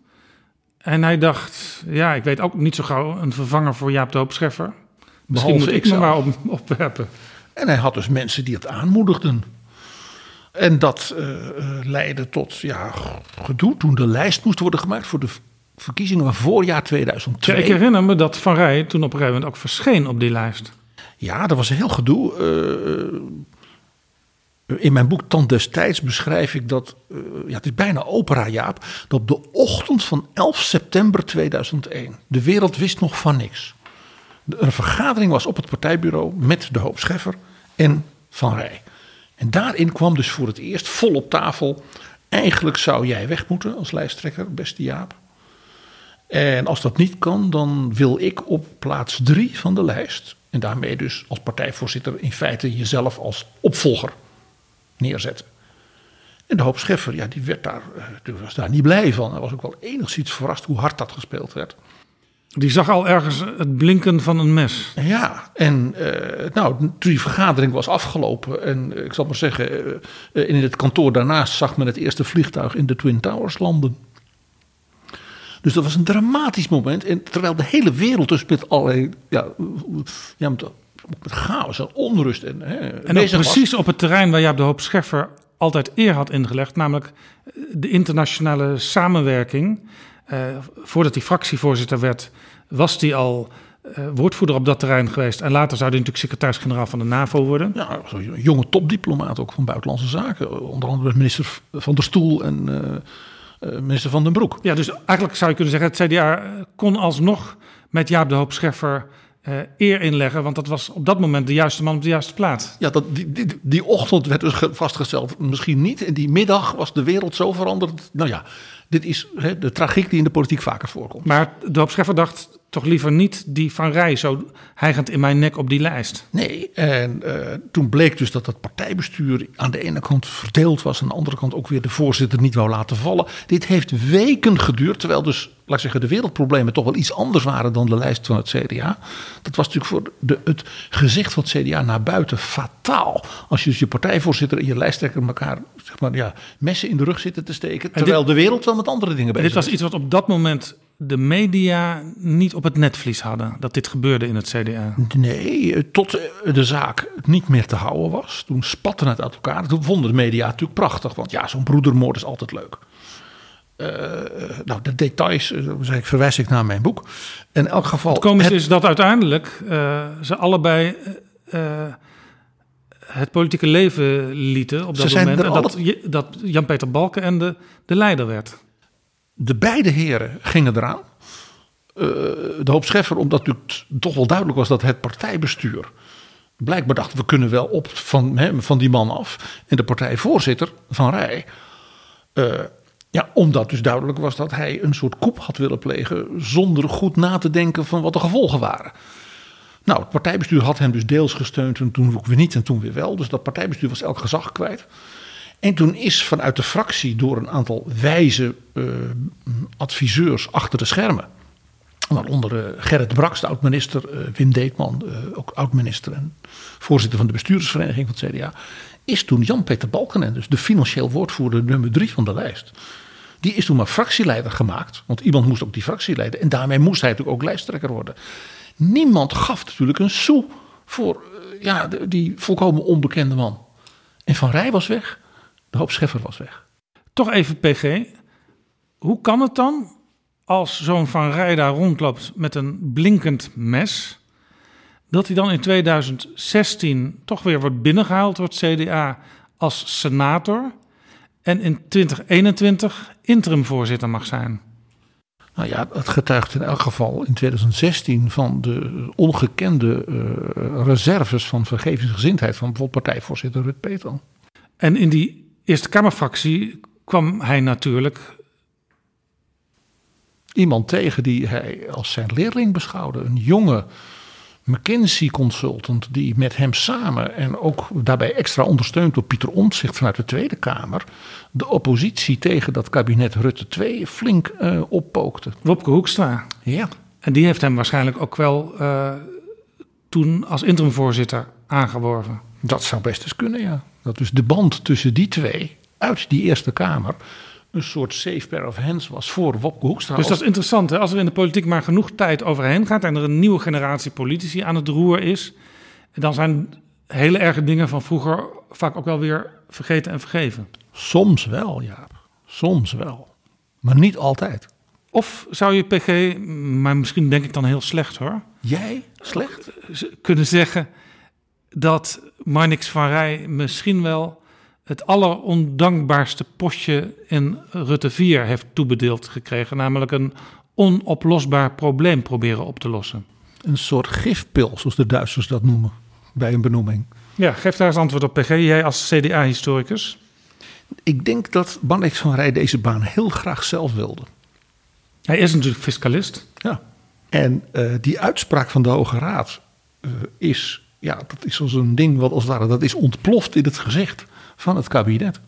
En hij dacht, ja, ik weet ook niet zo gauw een vervanger voor Jaap de Hoopscheffer. Misschien Behalve moet ik me zelf. maar op, opwerpen. En hij had dus mensen die het aanmoedigden. En dat eh, eh, leidde tot ja, gedoe toen de lijst moest worden gemaakt voor de verkiezingen van voorjaar Ja, 2002. ik herinner me dat Van Rij toen op een gegeven moment ook verscheen op die lijst. Ja, dat was een heel gedoe. Eh, in mijn boek Tand destijds beschrijf ik dat, eh, ja, het is bijna opera Jaap, dat op de ochtend van 11 september 2001, de wereld wist nog van niks. Een vergadering was op het partijbureau met de hoop Scheffer en Van Rij. En daarin kwam dus voor het eerst vol op tafel, eigenlijk zou jij weg moeten als lijsttrekker, beste Jaap. En als dat niet kan, dan wil ik op plaats drie van de lijst. En daarmee dus als partijvoorzitter in feite jezelf als opvolger neerzetten. En de hoop Scheffer, ja, die, werd daar, eh, die was daar niet blij van. Hij was ook wel enigszins verrast hoe hard dat gespeeld werd. Die zag al ergens het blinken van een mes. Ja, en eh, nou, toen die vergadering was afgelopen en eh, ik zal maar zeggen, in het kantoor daarnaast zag men het eerste vliegtuig in de Twin Towers landen. Dus dat was een dramatisch moment. En terwijl de hele wereld dus met allerlei, ja, ja met, met chaos en onrust en, hè, En was. precies op het terrein waar Jaap de Hoop Scheffer altijd eer had ingelegd, namelijk de internationale samenwerking. Eh, voordat hij fractievoorzitter werd, was hij al eh, woordvoerder op dat terrein geweest. En later zou hij natuurlijk secretaris-generaal van de NAVO worden. Ja, een jonge topdiplomaat ook van Buitenlandse Zaken. Onder andere minister van der Stoel en eh, eh, minister van den Broek. Ja, dus eigenlijk zou je kunnen zeggen, het CDA kon alsnog met Jaap de Hoop Scheffer eh, eer inleggen. Want dat was op dat moment de juiste man op de juiste plaats. Ja, dat, die, die, die ochtend werd dus ge- vastgesteld, misschien niet. En die middag was de wereld zo veranderd. Nou ja, dit is hè, de tragiek die in de politiek vaker voorkomt. Maar de Scheffer dacht toch liever niet die Van Rij zo hijgend in mijn nek op die lijst. Nee, en eh, toen bleek dus dat het partijbestuur aan de ene kant verdeeld was, aan de andere kant ook weer de voorzitter niet wou laten vallen. Dit heeft weken geduurd, terwijl dus, laat ik zeggen, de wereldproblemen toch wel iets anders waren dan de lijst van het CDA. Dat was natuurlijk voor de, het gezicht van het CDA naar buiten fataal. Als je dus je partijvoorzitter en je lijsttrekker elkaar zeg maar, ja, messen in de rug zitten te steken, terwijl de wereld wel met andere dingen En bezig dit was is. iets wat op dat moment de media niet op het netvlies hadden. Dat dit gebeurde in het CDA. Nee, eh, tot eh, de zaak niet meer te houden was. Toen spatte het uit elkaar. Toen vonden de media natuurlijk prachtig. Want ja, zo'n broedermoord is altijd leuk. Eh, nou, de details ik, verwijs ik naar mijn boek. In elk geval. Het komische het- is dat uiteindelijk ze allebei het politieke leven lieten op dat moment. En dat, alle- dat Jan-Peter Balkenende de leider werd. De beide heren gingen eraan. Eh, de hoop Scheffer, omdat natuurlijk t- toch wel duidelijk was dat het partijbestuur. blijkbaar dacht we kunnen wel op van, van die man af. En de partijvoorzitter van Rij. eh, ja, omdat dus duidelijk was dat hij een soort koep had willen plegen. zonder goed na te denken van wat de gevolgen waren. Nou, het partijbestuur had hem dus deels gesteund en toen ook weer niet en toen weer wel. Dus dat partijbestuur was elk gezag kwijt. En toen is vanuit de fractie door een aantal wijze eh, adviseurs achter de schermen. Waaronder eh, Gerrit Braks, de oud-minister, eh, Wim Deetman, ook oud-minister en voorzitter van de bestuurdersvereniging van het CDA. Is toen Jan-Peter Balkenende, dus de financieel woordvoerder nummer drie van de lijst. Die is toen maar fractieleider gemaakt. Want iemand moest ook die fractie leiden. En daarmee moest hij natuurlijk ook lijsttrekker worden. Niemand gaf natuurlijk een sou voor ja, die volkomen onbekende man. En Van Rij was weg. De hoop Scheffer was weg. Toch even PG. Hoe kan het dan als zo'n Van Rij daar rondloopt met een blinkend mes... dat hij dan in 2016 toch weer wordt binnengehaald door het CDA als senator... en in 2021 interimvoorzitter mag zijn? Nou ja, het getuigt in elk geval in 2016 van de ongekende eh, reserves van vergevingsgezindheid van bijvoorbeeld partijvoorzitter Rut Peter. En in die Eerste Kamerfractie kwam hij natuurlijk... Iemand tegen die hij als zijn leerling beschouwde. Een jonge McKinsey-consultant die met hem samen en ook daarbij extra ondersteund door Pieter Omtzigt vanuit de Tweede Kamer. de oppositie tegen dat kabinet Rutte 2 flink eh, oppookte. Wopke Hoekstra. Ja. En die heeft hem waarschijnlijk ook wel eh, toen als interimvoorzitter aangeworven. Dat zou best eens kunnen, ja. Dat dus de band tussen die twee uit die Eerste Kamer een soort safe pair of hands was voor Wopke Hoekstra. Dus dat is interessant. Hè? Als er in de politiek maar genoeg tijd overheen gaat en er een nieuwe generatie politici aan het roer is, dan zijn hele erge dingen van vroeger vaak ook wel weer vergeten en vergeven. Soms wel, ja. Soms wel. Maar niet altijd. Of zou je PG, maar misschien denk ik dan heel slecht hoor, Jij? Slecht? kunnen zeggen dat Marnix van Rij misschien wel het allerondankbaarste postje in Rutte 4 heeft toebedeeld gekregen. Namelijk een onoplosbaar probleem proberen op te lossen. Een soort gifpil, zoals de Duitsers dat noemen. Bij een benoeming. Ja, geef daar eens antwoord op, PG. Jij als CDA-historicus. Ik denk dat Marnix van Rij deze baan heel graag zelf wilde. Hij is natuurlijk fiscalist. Ja. En eh, die uitspraak van de Hoge Raad eh, is, ja, dat is een ding wat als het ware, dat is ontploft in het gezicht van het kabinet.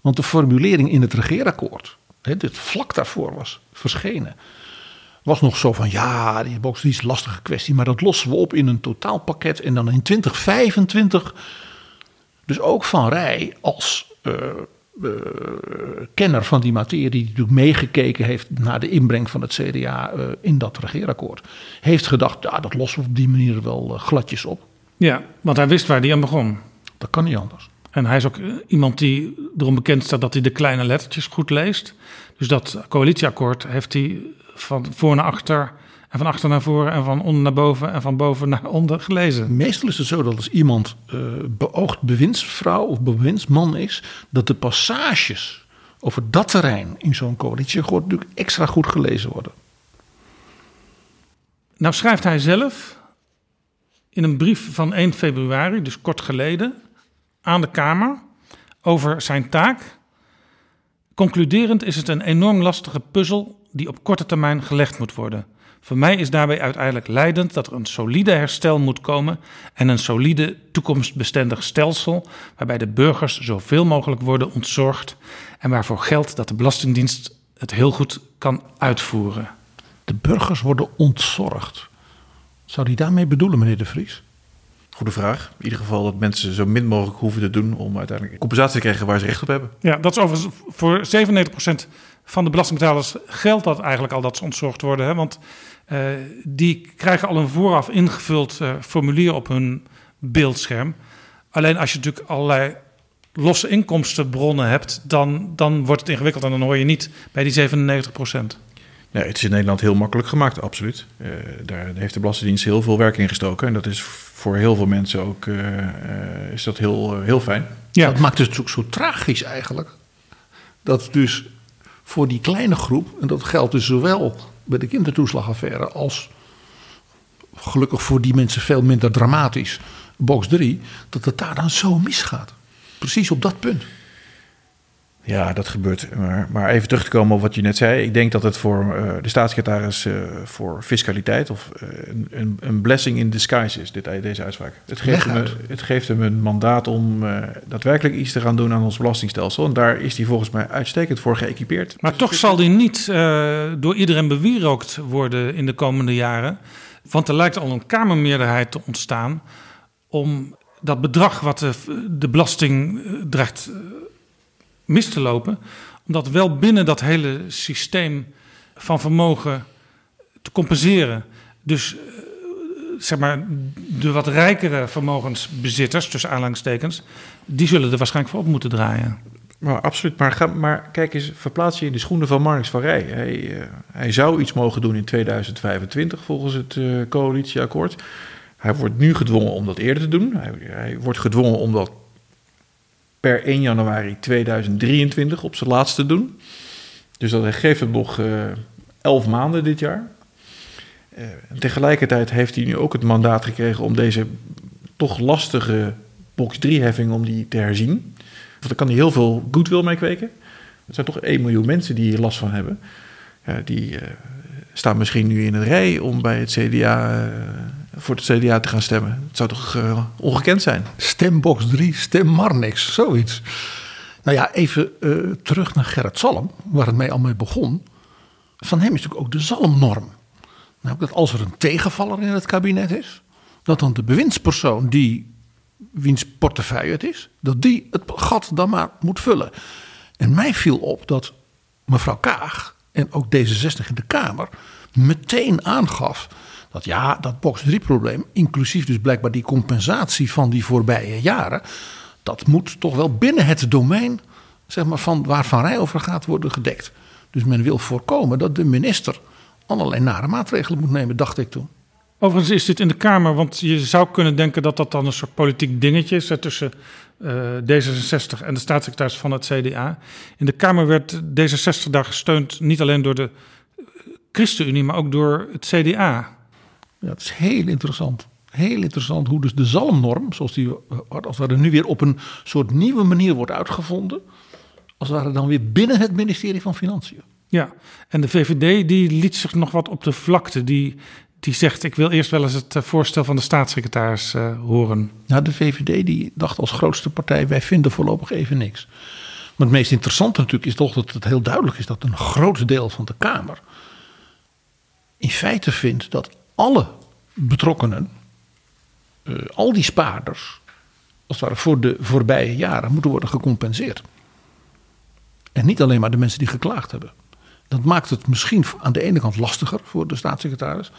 Want de formulering in het regeerakkoord, hè, dit vlak daarvoor was verschenen, was nog zo van ja, die box die is een lastige kwestie, maar dat lossen we op in een totaalpakket en dan in 2025. Dus ook Van Rij als eh, eh, kenner van die materie, die natuurlijk meegekeken heeft naar de inbreng van het CDA eh, in dat regeerakkoord, heeft gedacht, ja, dat lossen we op die manier wel eh, gladjes op. Ja, want hij wist waar hij aan begon. Dat kan niet anders. En hij is ook iemand die erom bekend staat dat hij de kleine lettertjes goed leest. Dus dat coalitieakkoord heeft hij van voor naar achter en van achter naar voren en van onder naar boven en van boven naar onder gelezen. Meestal is het zo dat als iemand eh, beoogd bewindsvrouw of bewindsman is, dat de passages over dat terrein in zo'n coalitieakkoord natuurlijk extra goed gelezen worden. Nou schrijft hij zelf in een brief van 1 februari, dus kort geleden, aan de Kamer over zijn taak. Concluderend is het een enorm lastige puzzel die op korte termijn gelegd moet worden. Voor mij is daarbij uiteindelijk leidend dat er een solide herstel moet komen en een solide toekomstbestendig stelsel waarbij de burgers zoveel mogelijk worden ontzorgd en waarvoor geldt dat de Belastingdienst het heel goed kan uitvoeren. De burgers worden ontzorgd. Zou die daarmee bedoelen, meneer De Vries? Goede vraag. In ieder geval dat mensen zo min mogelijk hoeven te doen om uiteindelijk compensatie te krijgen waar ze recht op hebben. Ja, dat is overigens voor 97% van de belastingbetalers geldt dat eigenlijk al dat ze ontzorgd worden. Hè? Want die krijgen al een vooraf ingevuld uh, formulier op hun beeldscherm. Alleen als je natuurlijk allerlei losse inkomstenbronnen hebt, dan, dan wordt het ingewikkeld en dan hoor je niet bij die 97 procent. Nee, het is in Nederland heel makkelijk gemaakt, absoluut. Uh, daar heeft de Belastingdienst heel veel werk in gestoken. En dat is voor heel veel mensen ook uh, uh, is dat heel, heel fijn. Ja, dat maakt het ook zo tragisch eigenlijk. Dat dus voor die kleine groep, en dat geldt dus zowel bij de kindertoeslagaffaire als gelukkig voor die mensen veel minder dramatisch, box 3, dat het daar dan zo misgaat. Precies op dat punt. Ja, dat gebeurt. Maar, maar, even terug te komen op wat je net zei. Ik denk dat het voor uh, de staatssecretaris uh, voor fiscaliteit of uh, een, een, blessing in disguise is, dit, deze uitspraak. Het geeft, hem, het geeft hem een mandaat om daadwerkelijk iets te gaan doen aan ons belastingstelsel. En daar is hij volgens mij uitstekend voor geëquipeerd. Maar toch zal die niet door iedereen bewierookt worden in de komende jaren. Want er lijkt al een Kamermeerderheid te ontstaan om dat bedrag wat de, de belasting dreigt mis te lopen. Omdat wel binnen dat hele systeem van vermogen te compenseren. Dus zeg maar, de wat rijkere vermogensbezitters, tussen aanhalingstekens, die zullen er waarschijnlijk voor op moeten draaien. Maar absoluut. Maar, maar kijk eens, verplaats je in de schoenen van Marnix van Rij. Hij, uh, hij zou iets mogen doen in 2025 volgens het uh, coalitieakkoord. Hij wordt nu gedwongen om dat eerder te doen. Hij wordt gedwongen om dat per 1 januari 2023 op zijn laatste doen. Dus dat geeft hem nog uh, 11 maanden dit jaar. Uh, tegelijkertijd heeft hij nu ook het mandaat gekregen om deze toch lastige box 3-heffing om die te herzien. Want daar kan hij heel veel goodwill mee kweken. Er zijn toch 1 miljoen mensen die hier last van hebben. Die uh, staan misschien nu in een rij om bij het CDA voor het CDA te gaan stemmen. Het zou toch uh, ongekend zijn? Stembox 3, stem maar niks, zoiets. Nou ja, even uh, terug naar Gerrit Salm, waar het mee al mee begon. Van hem is natuurlijk ook de zalmnorm. Nou, dat als er een tegenvaller in het kabinet is, dat dan de bewindspersoon die wiens portefeuille het is, dat die het gat dan maar moet vullen. En mij viel op dat mevrouw Kaag en ook D66 in de Kamer meteen aangaf dat ja, dat box 3 probleem, inclusief dus blijkbaar die compensatie van die voorbije jaren, dat moet toch wel binnen het domein zeg maar, van waar Van Rij over gaat worden gedekt. Dus men wil voorkomen dat de minister allerlei nare maatregelen moet nemen, dacht ik toen. Overigens is dit in de Kamer, want je zou kunnen denken dat dat dan een soort politiek dingetje is tussen uh, D66 en de staatssecretaris van het CDA. In de Kamer werd D66 daar gesteund niet alleen door de ChristenUnie, maar ook door het CDA. Ja, het is heel interessant. Heel interessant hoe dus de zalmnorm, zoals die als er nu weer op een soort nieuwe manier wordt uitgevonden, als het ware dan weer binnen het ministerie van Financiën. Ja, en de VVD die liet zich nog wat op de vlakte. Die, die zegt, ik wil eerst wel eens het voorstel van de staatssecretaris uh, horen. Nou, de VVD die dacht als grootste partij, wij vinden voorlopig even niks. Maar het meest interessante natuurlijk is toch dat het heel duidelijk is dat een groot deel van de Kamer in feite vindt dat alle betrokkenen, uh, al die spaarders, als het ware voor de voorbije jaren moeten worden gecompenseerd. En niet alleen maar de mensen die geklaagd hebben. Dat maakt het misschien aan de ene kant lastiger voor de staatssecretaris.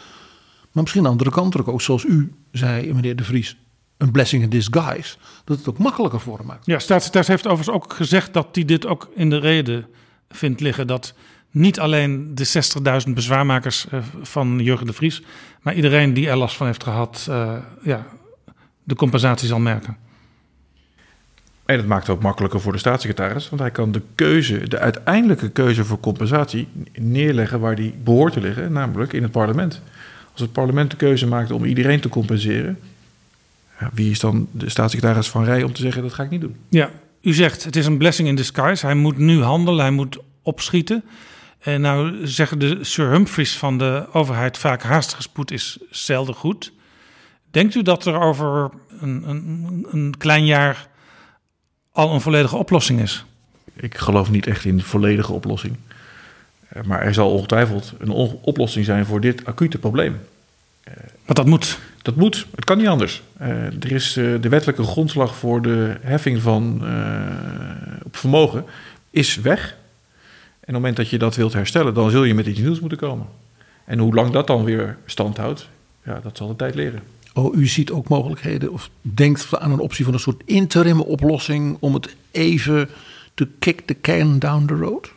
Maar misschien aan de andere kant ook, zoals u zei, meneer De Vries, een blessing in disguise. Dat het ook makkelijker voor hem maakt. Ja, staatssecretaris heeft overigens ook gezegd dat hij dit ook in de reden vindt liggen. Dat niet alleen de 60.000 bezwaarmakers uh, van Jurgen de Vries, maar iedereen die er last van heeft gehad, uh, ja, de compensatie zal merken. En dat maakt het ook makkelijker voor de staatssecretaris, want hij kan de keuze, de uiteindelijke keuze voor compensatie neerleggen waar die behoort te liggen, namelijk in het parlement. Als het parlement de keuze maakt om iedereen te compenseren, ja, wie is dan de staatssecretaris van Rij om te zeggen dat ga ik niet doen? Ja, u zegt het is een blessing in disguise. Hij moet nu handelen, hij moet opschieten. En nou zeggen de Sir Humphreys van de overheid vaak haastige spoed is zelden goed. Denkt u dat er over een, een, een klein jaar al een volledige oplossing is? Ik geloof niet echt in een volledige oplossing. Eh, Maar er zal ongetwijfeld een oplossing zijn voor dit acute probleem. Want dat moet. Dat moet, het kan niet anders. Eh, er is eh, de wettelijke grondslag voor de heffing van eh, op vermogen is weg. En op het moment dat je dat wilt herstellen, dan zul je met iets nieuws moeten komen. En hoe lang dat dan weer stand houdt, ja, dat zal de tijd leren. Oh, u ziet ook mogelijkheden of denkt aan een optie van een soort interim oplossing om het even te kick the can down the road?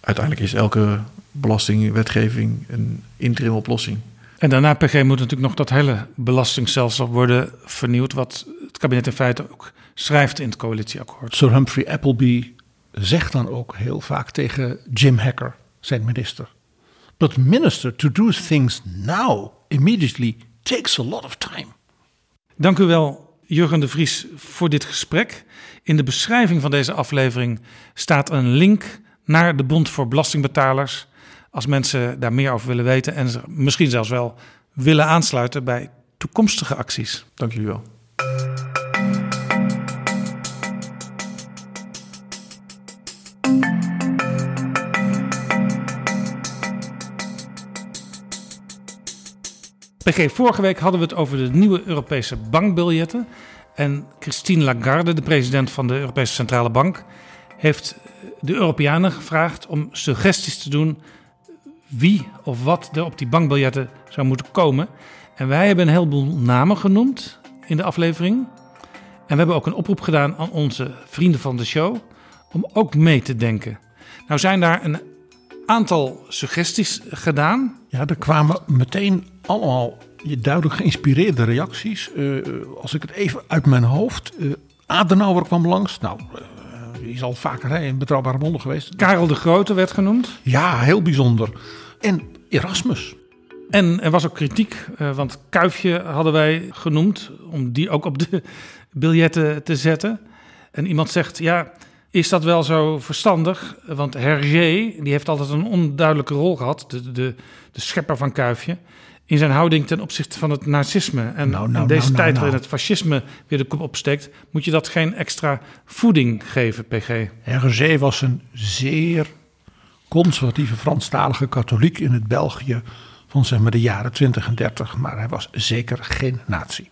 Uiteindelijk is elke belastingwetgeving een interim oplossing. En daarna, PG, moet natuurlijk nog dat hele belastingstelsel worden vernieuwd. Wat het kabinet in feite ook schrijft in het coalitieakkoord. Sir Humphrey Appleby zegt dan ook heel vaak tegen Jim Hacker, zijn minister. But minister, to do things now, immediately, takes a lot of time. Dank u wel, Jurgen de Vries, voor dit gesprek. In de beschrijving van deze aflevering staat een link naar de Bond voor Belastingbetalers. Als mensen daar meer over willen weten en zich misschien zelfs wel willen aansluiten bij toekomstige acties. Dank jullie wel. PG, vorige week hadden we het over de nieuwe Europese bankbiljetten. En Christine Lagarde, de president van de Europese Centrale Bank, heeft de Europeanen gevraagd om suggesties te doen wie of wat er op die bankbiljetten zou moeten komen. En wij hebben een heleboel namen genoemd in de aflevering. En we hebben ook een oproep gedaan aan onze vrienden van de show om ook mee te denken. Nou zijn daar een aantal suggesties gedaan. Ja, er kwamen meteen allemaal duidelijk geïnspireerde reacties. Eh, als ik het even uit mijn hoofd. eh, Adenauer kwam langs. Nou, eh, die is al vaker hè, in betrouwbare bronnen geweest. Karel de Grote werd genoemd. Ja, heel bijzonder. En Erasmus. En er was ook kritiek, want Kuifje hadden wij genoemd om die ook op de biljetten te zetten. En iemand zegt, ja, is dat wel zo verstandig? Want Hergé, die heeft altijd een onduidelijke rol gehad, de, de, de schepper van Kuifje, in zijn houding ten opzichte van het nazisme. En Nou, nou, in deze nou, tijd waarin het fascisme weer de kop opsteekt, moet je dat geen extra voeding geven, PG. Hergé was een zeer conservatieve Franstalige katholiek in het België van zeg maar de jaren 20 en 30. Maar hij was zeker geen nazi.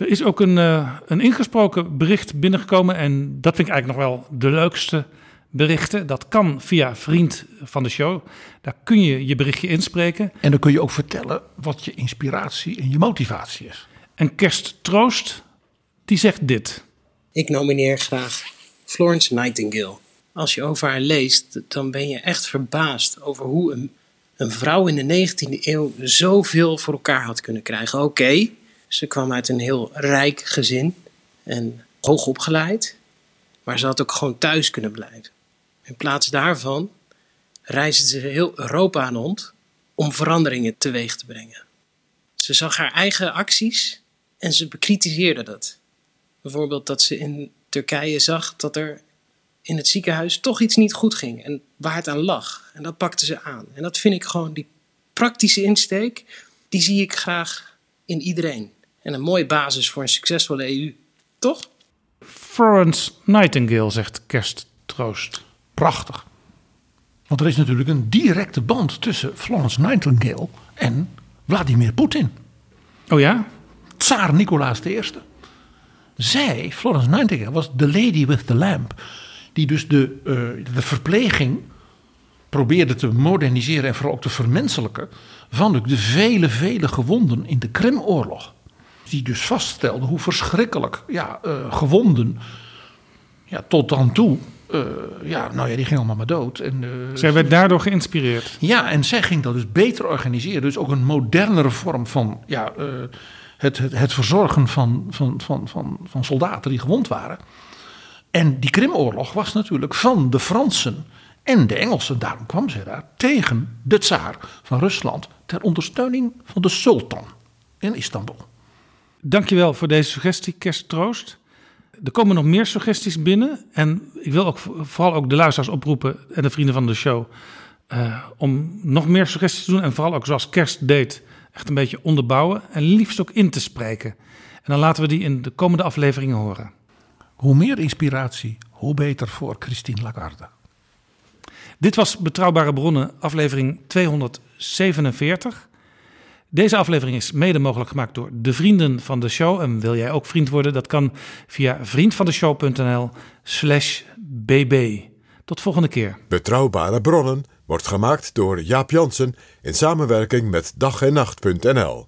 Er is ook een, eh, een ingesproken bericht binnengekomen. En dat vind ik eigenlijk nog wel de leukste berichten. Dat kan via vriend van de show. Daar kun je je berichtje inspreken. En dan kun je ook vertellen wat je inspiratie en je motivatie is. En Kerst Troost, die zegt dit. Ik nomineer graag Florence Nightingale. Als je over haar leest, dan ben je echt verbaasd over hoe een, een vrouw in de 19e eeuw zoveel voor elkaar had kunnen krijgen. Oké, ze kwam uit een heel rijk gezin en hoog opgeleid, maar ze had ook gewoon thuis kunnen blijven. In plaats daarvan reisde ze heel Europa aan rond om veranderingen teweeg te brengen. Ze zag haar eigen acties en ze bekritiseerde dat. Bijvoorbeeld dat ze in Turkije zag dat er in het ziekenhuis toch iets niet goed ging en waar het aan lag. En dat pakte ze aan. En dat vind ik gewoon die praktische insteek, die zie ik graag in iedereen. En een mooie basis voor een succesvolle EU. Toch? Florence Nightingale, zegt Kerst Troost. Prachtig. Want er is natuurlijk een directe band tussen Florence Nightingale en Vladimir Poetin. Oh ja? Tsaar Nicolaas I. Zij, Florence Nightingale, was de lady with the lamp. Die dus de, eh, de verpleging probeerde te moderniseren en vooral ook te vermenselijken. van de, de vele, vele gewonden in de Krimoorlog. Die dus vaststelde hoe verschrikkelijk ja, eh, gewonden ja, tot dan toe. eh, ja, nou ja, die gingen allemaal maar dood. En, eh, Zij werd daardoor geïnspireerd. ja, en zij ging dat dus beter organiseren. Dus ook een modernere vorm van ja, het, het, het verzorgen van, van, van, van, van soldaten die gewond waren. En die Krimoorlog was natuurlijk van de Fransen En de Engelsen, daarom kwam ze daar, tegen de tsaar van Rusland ter ondersteuning van de sultan in Istanbul. Dankjewel voor deze suggestie, Kersttroost. Er komen nog meer suggesties binnen. En ik wil ook vooral ook de luisteraars oproepen en de vrienden van de show. eh, om nog meer suggesties te doen. En vooral ook zoals Kerst deed, echt een beetje onderbouwen. En liefst ook in te spreken. En dan laten we die in de komende afleveringen horen. Hoe meer inspiratie, hoe beter voor Christine Lagarde. Dit was Betrouwbare Bronnen, aflevering 247. Deze aflevering is mede mogelijk gemaakt door de vrienden van de show. En wil jij ook vriend worden? Dat kan via vriendvandeshow.nl slash bb. Tot volgende keer. Betrouwbare bronnen wordt gemaakt door Jaap Jansen in samenwerking met dag en nacht.nl.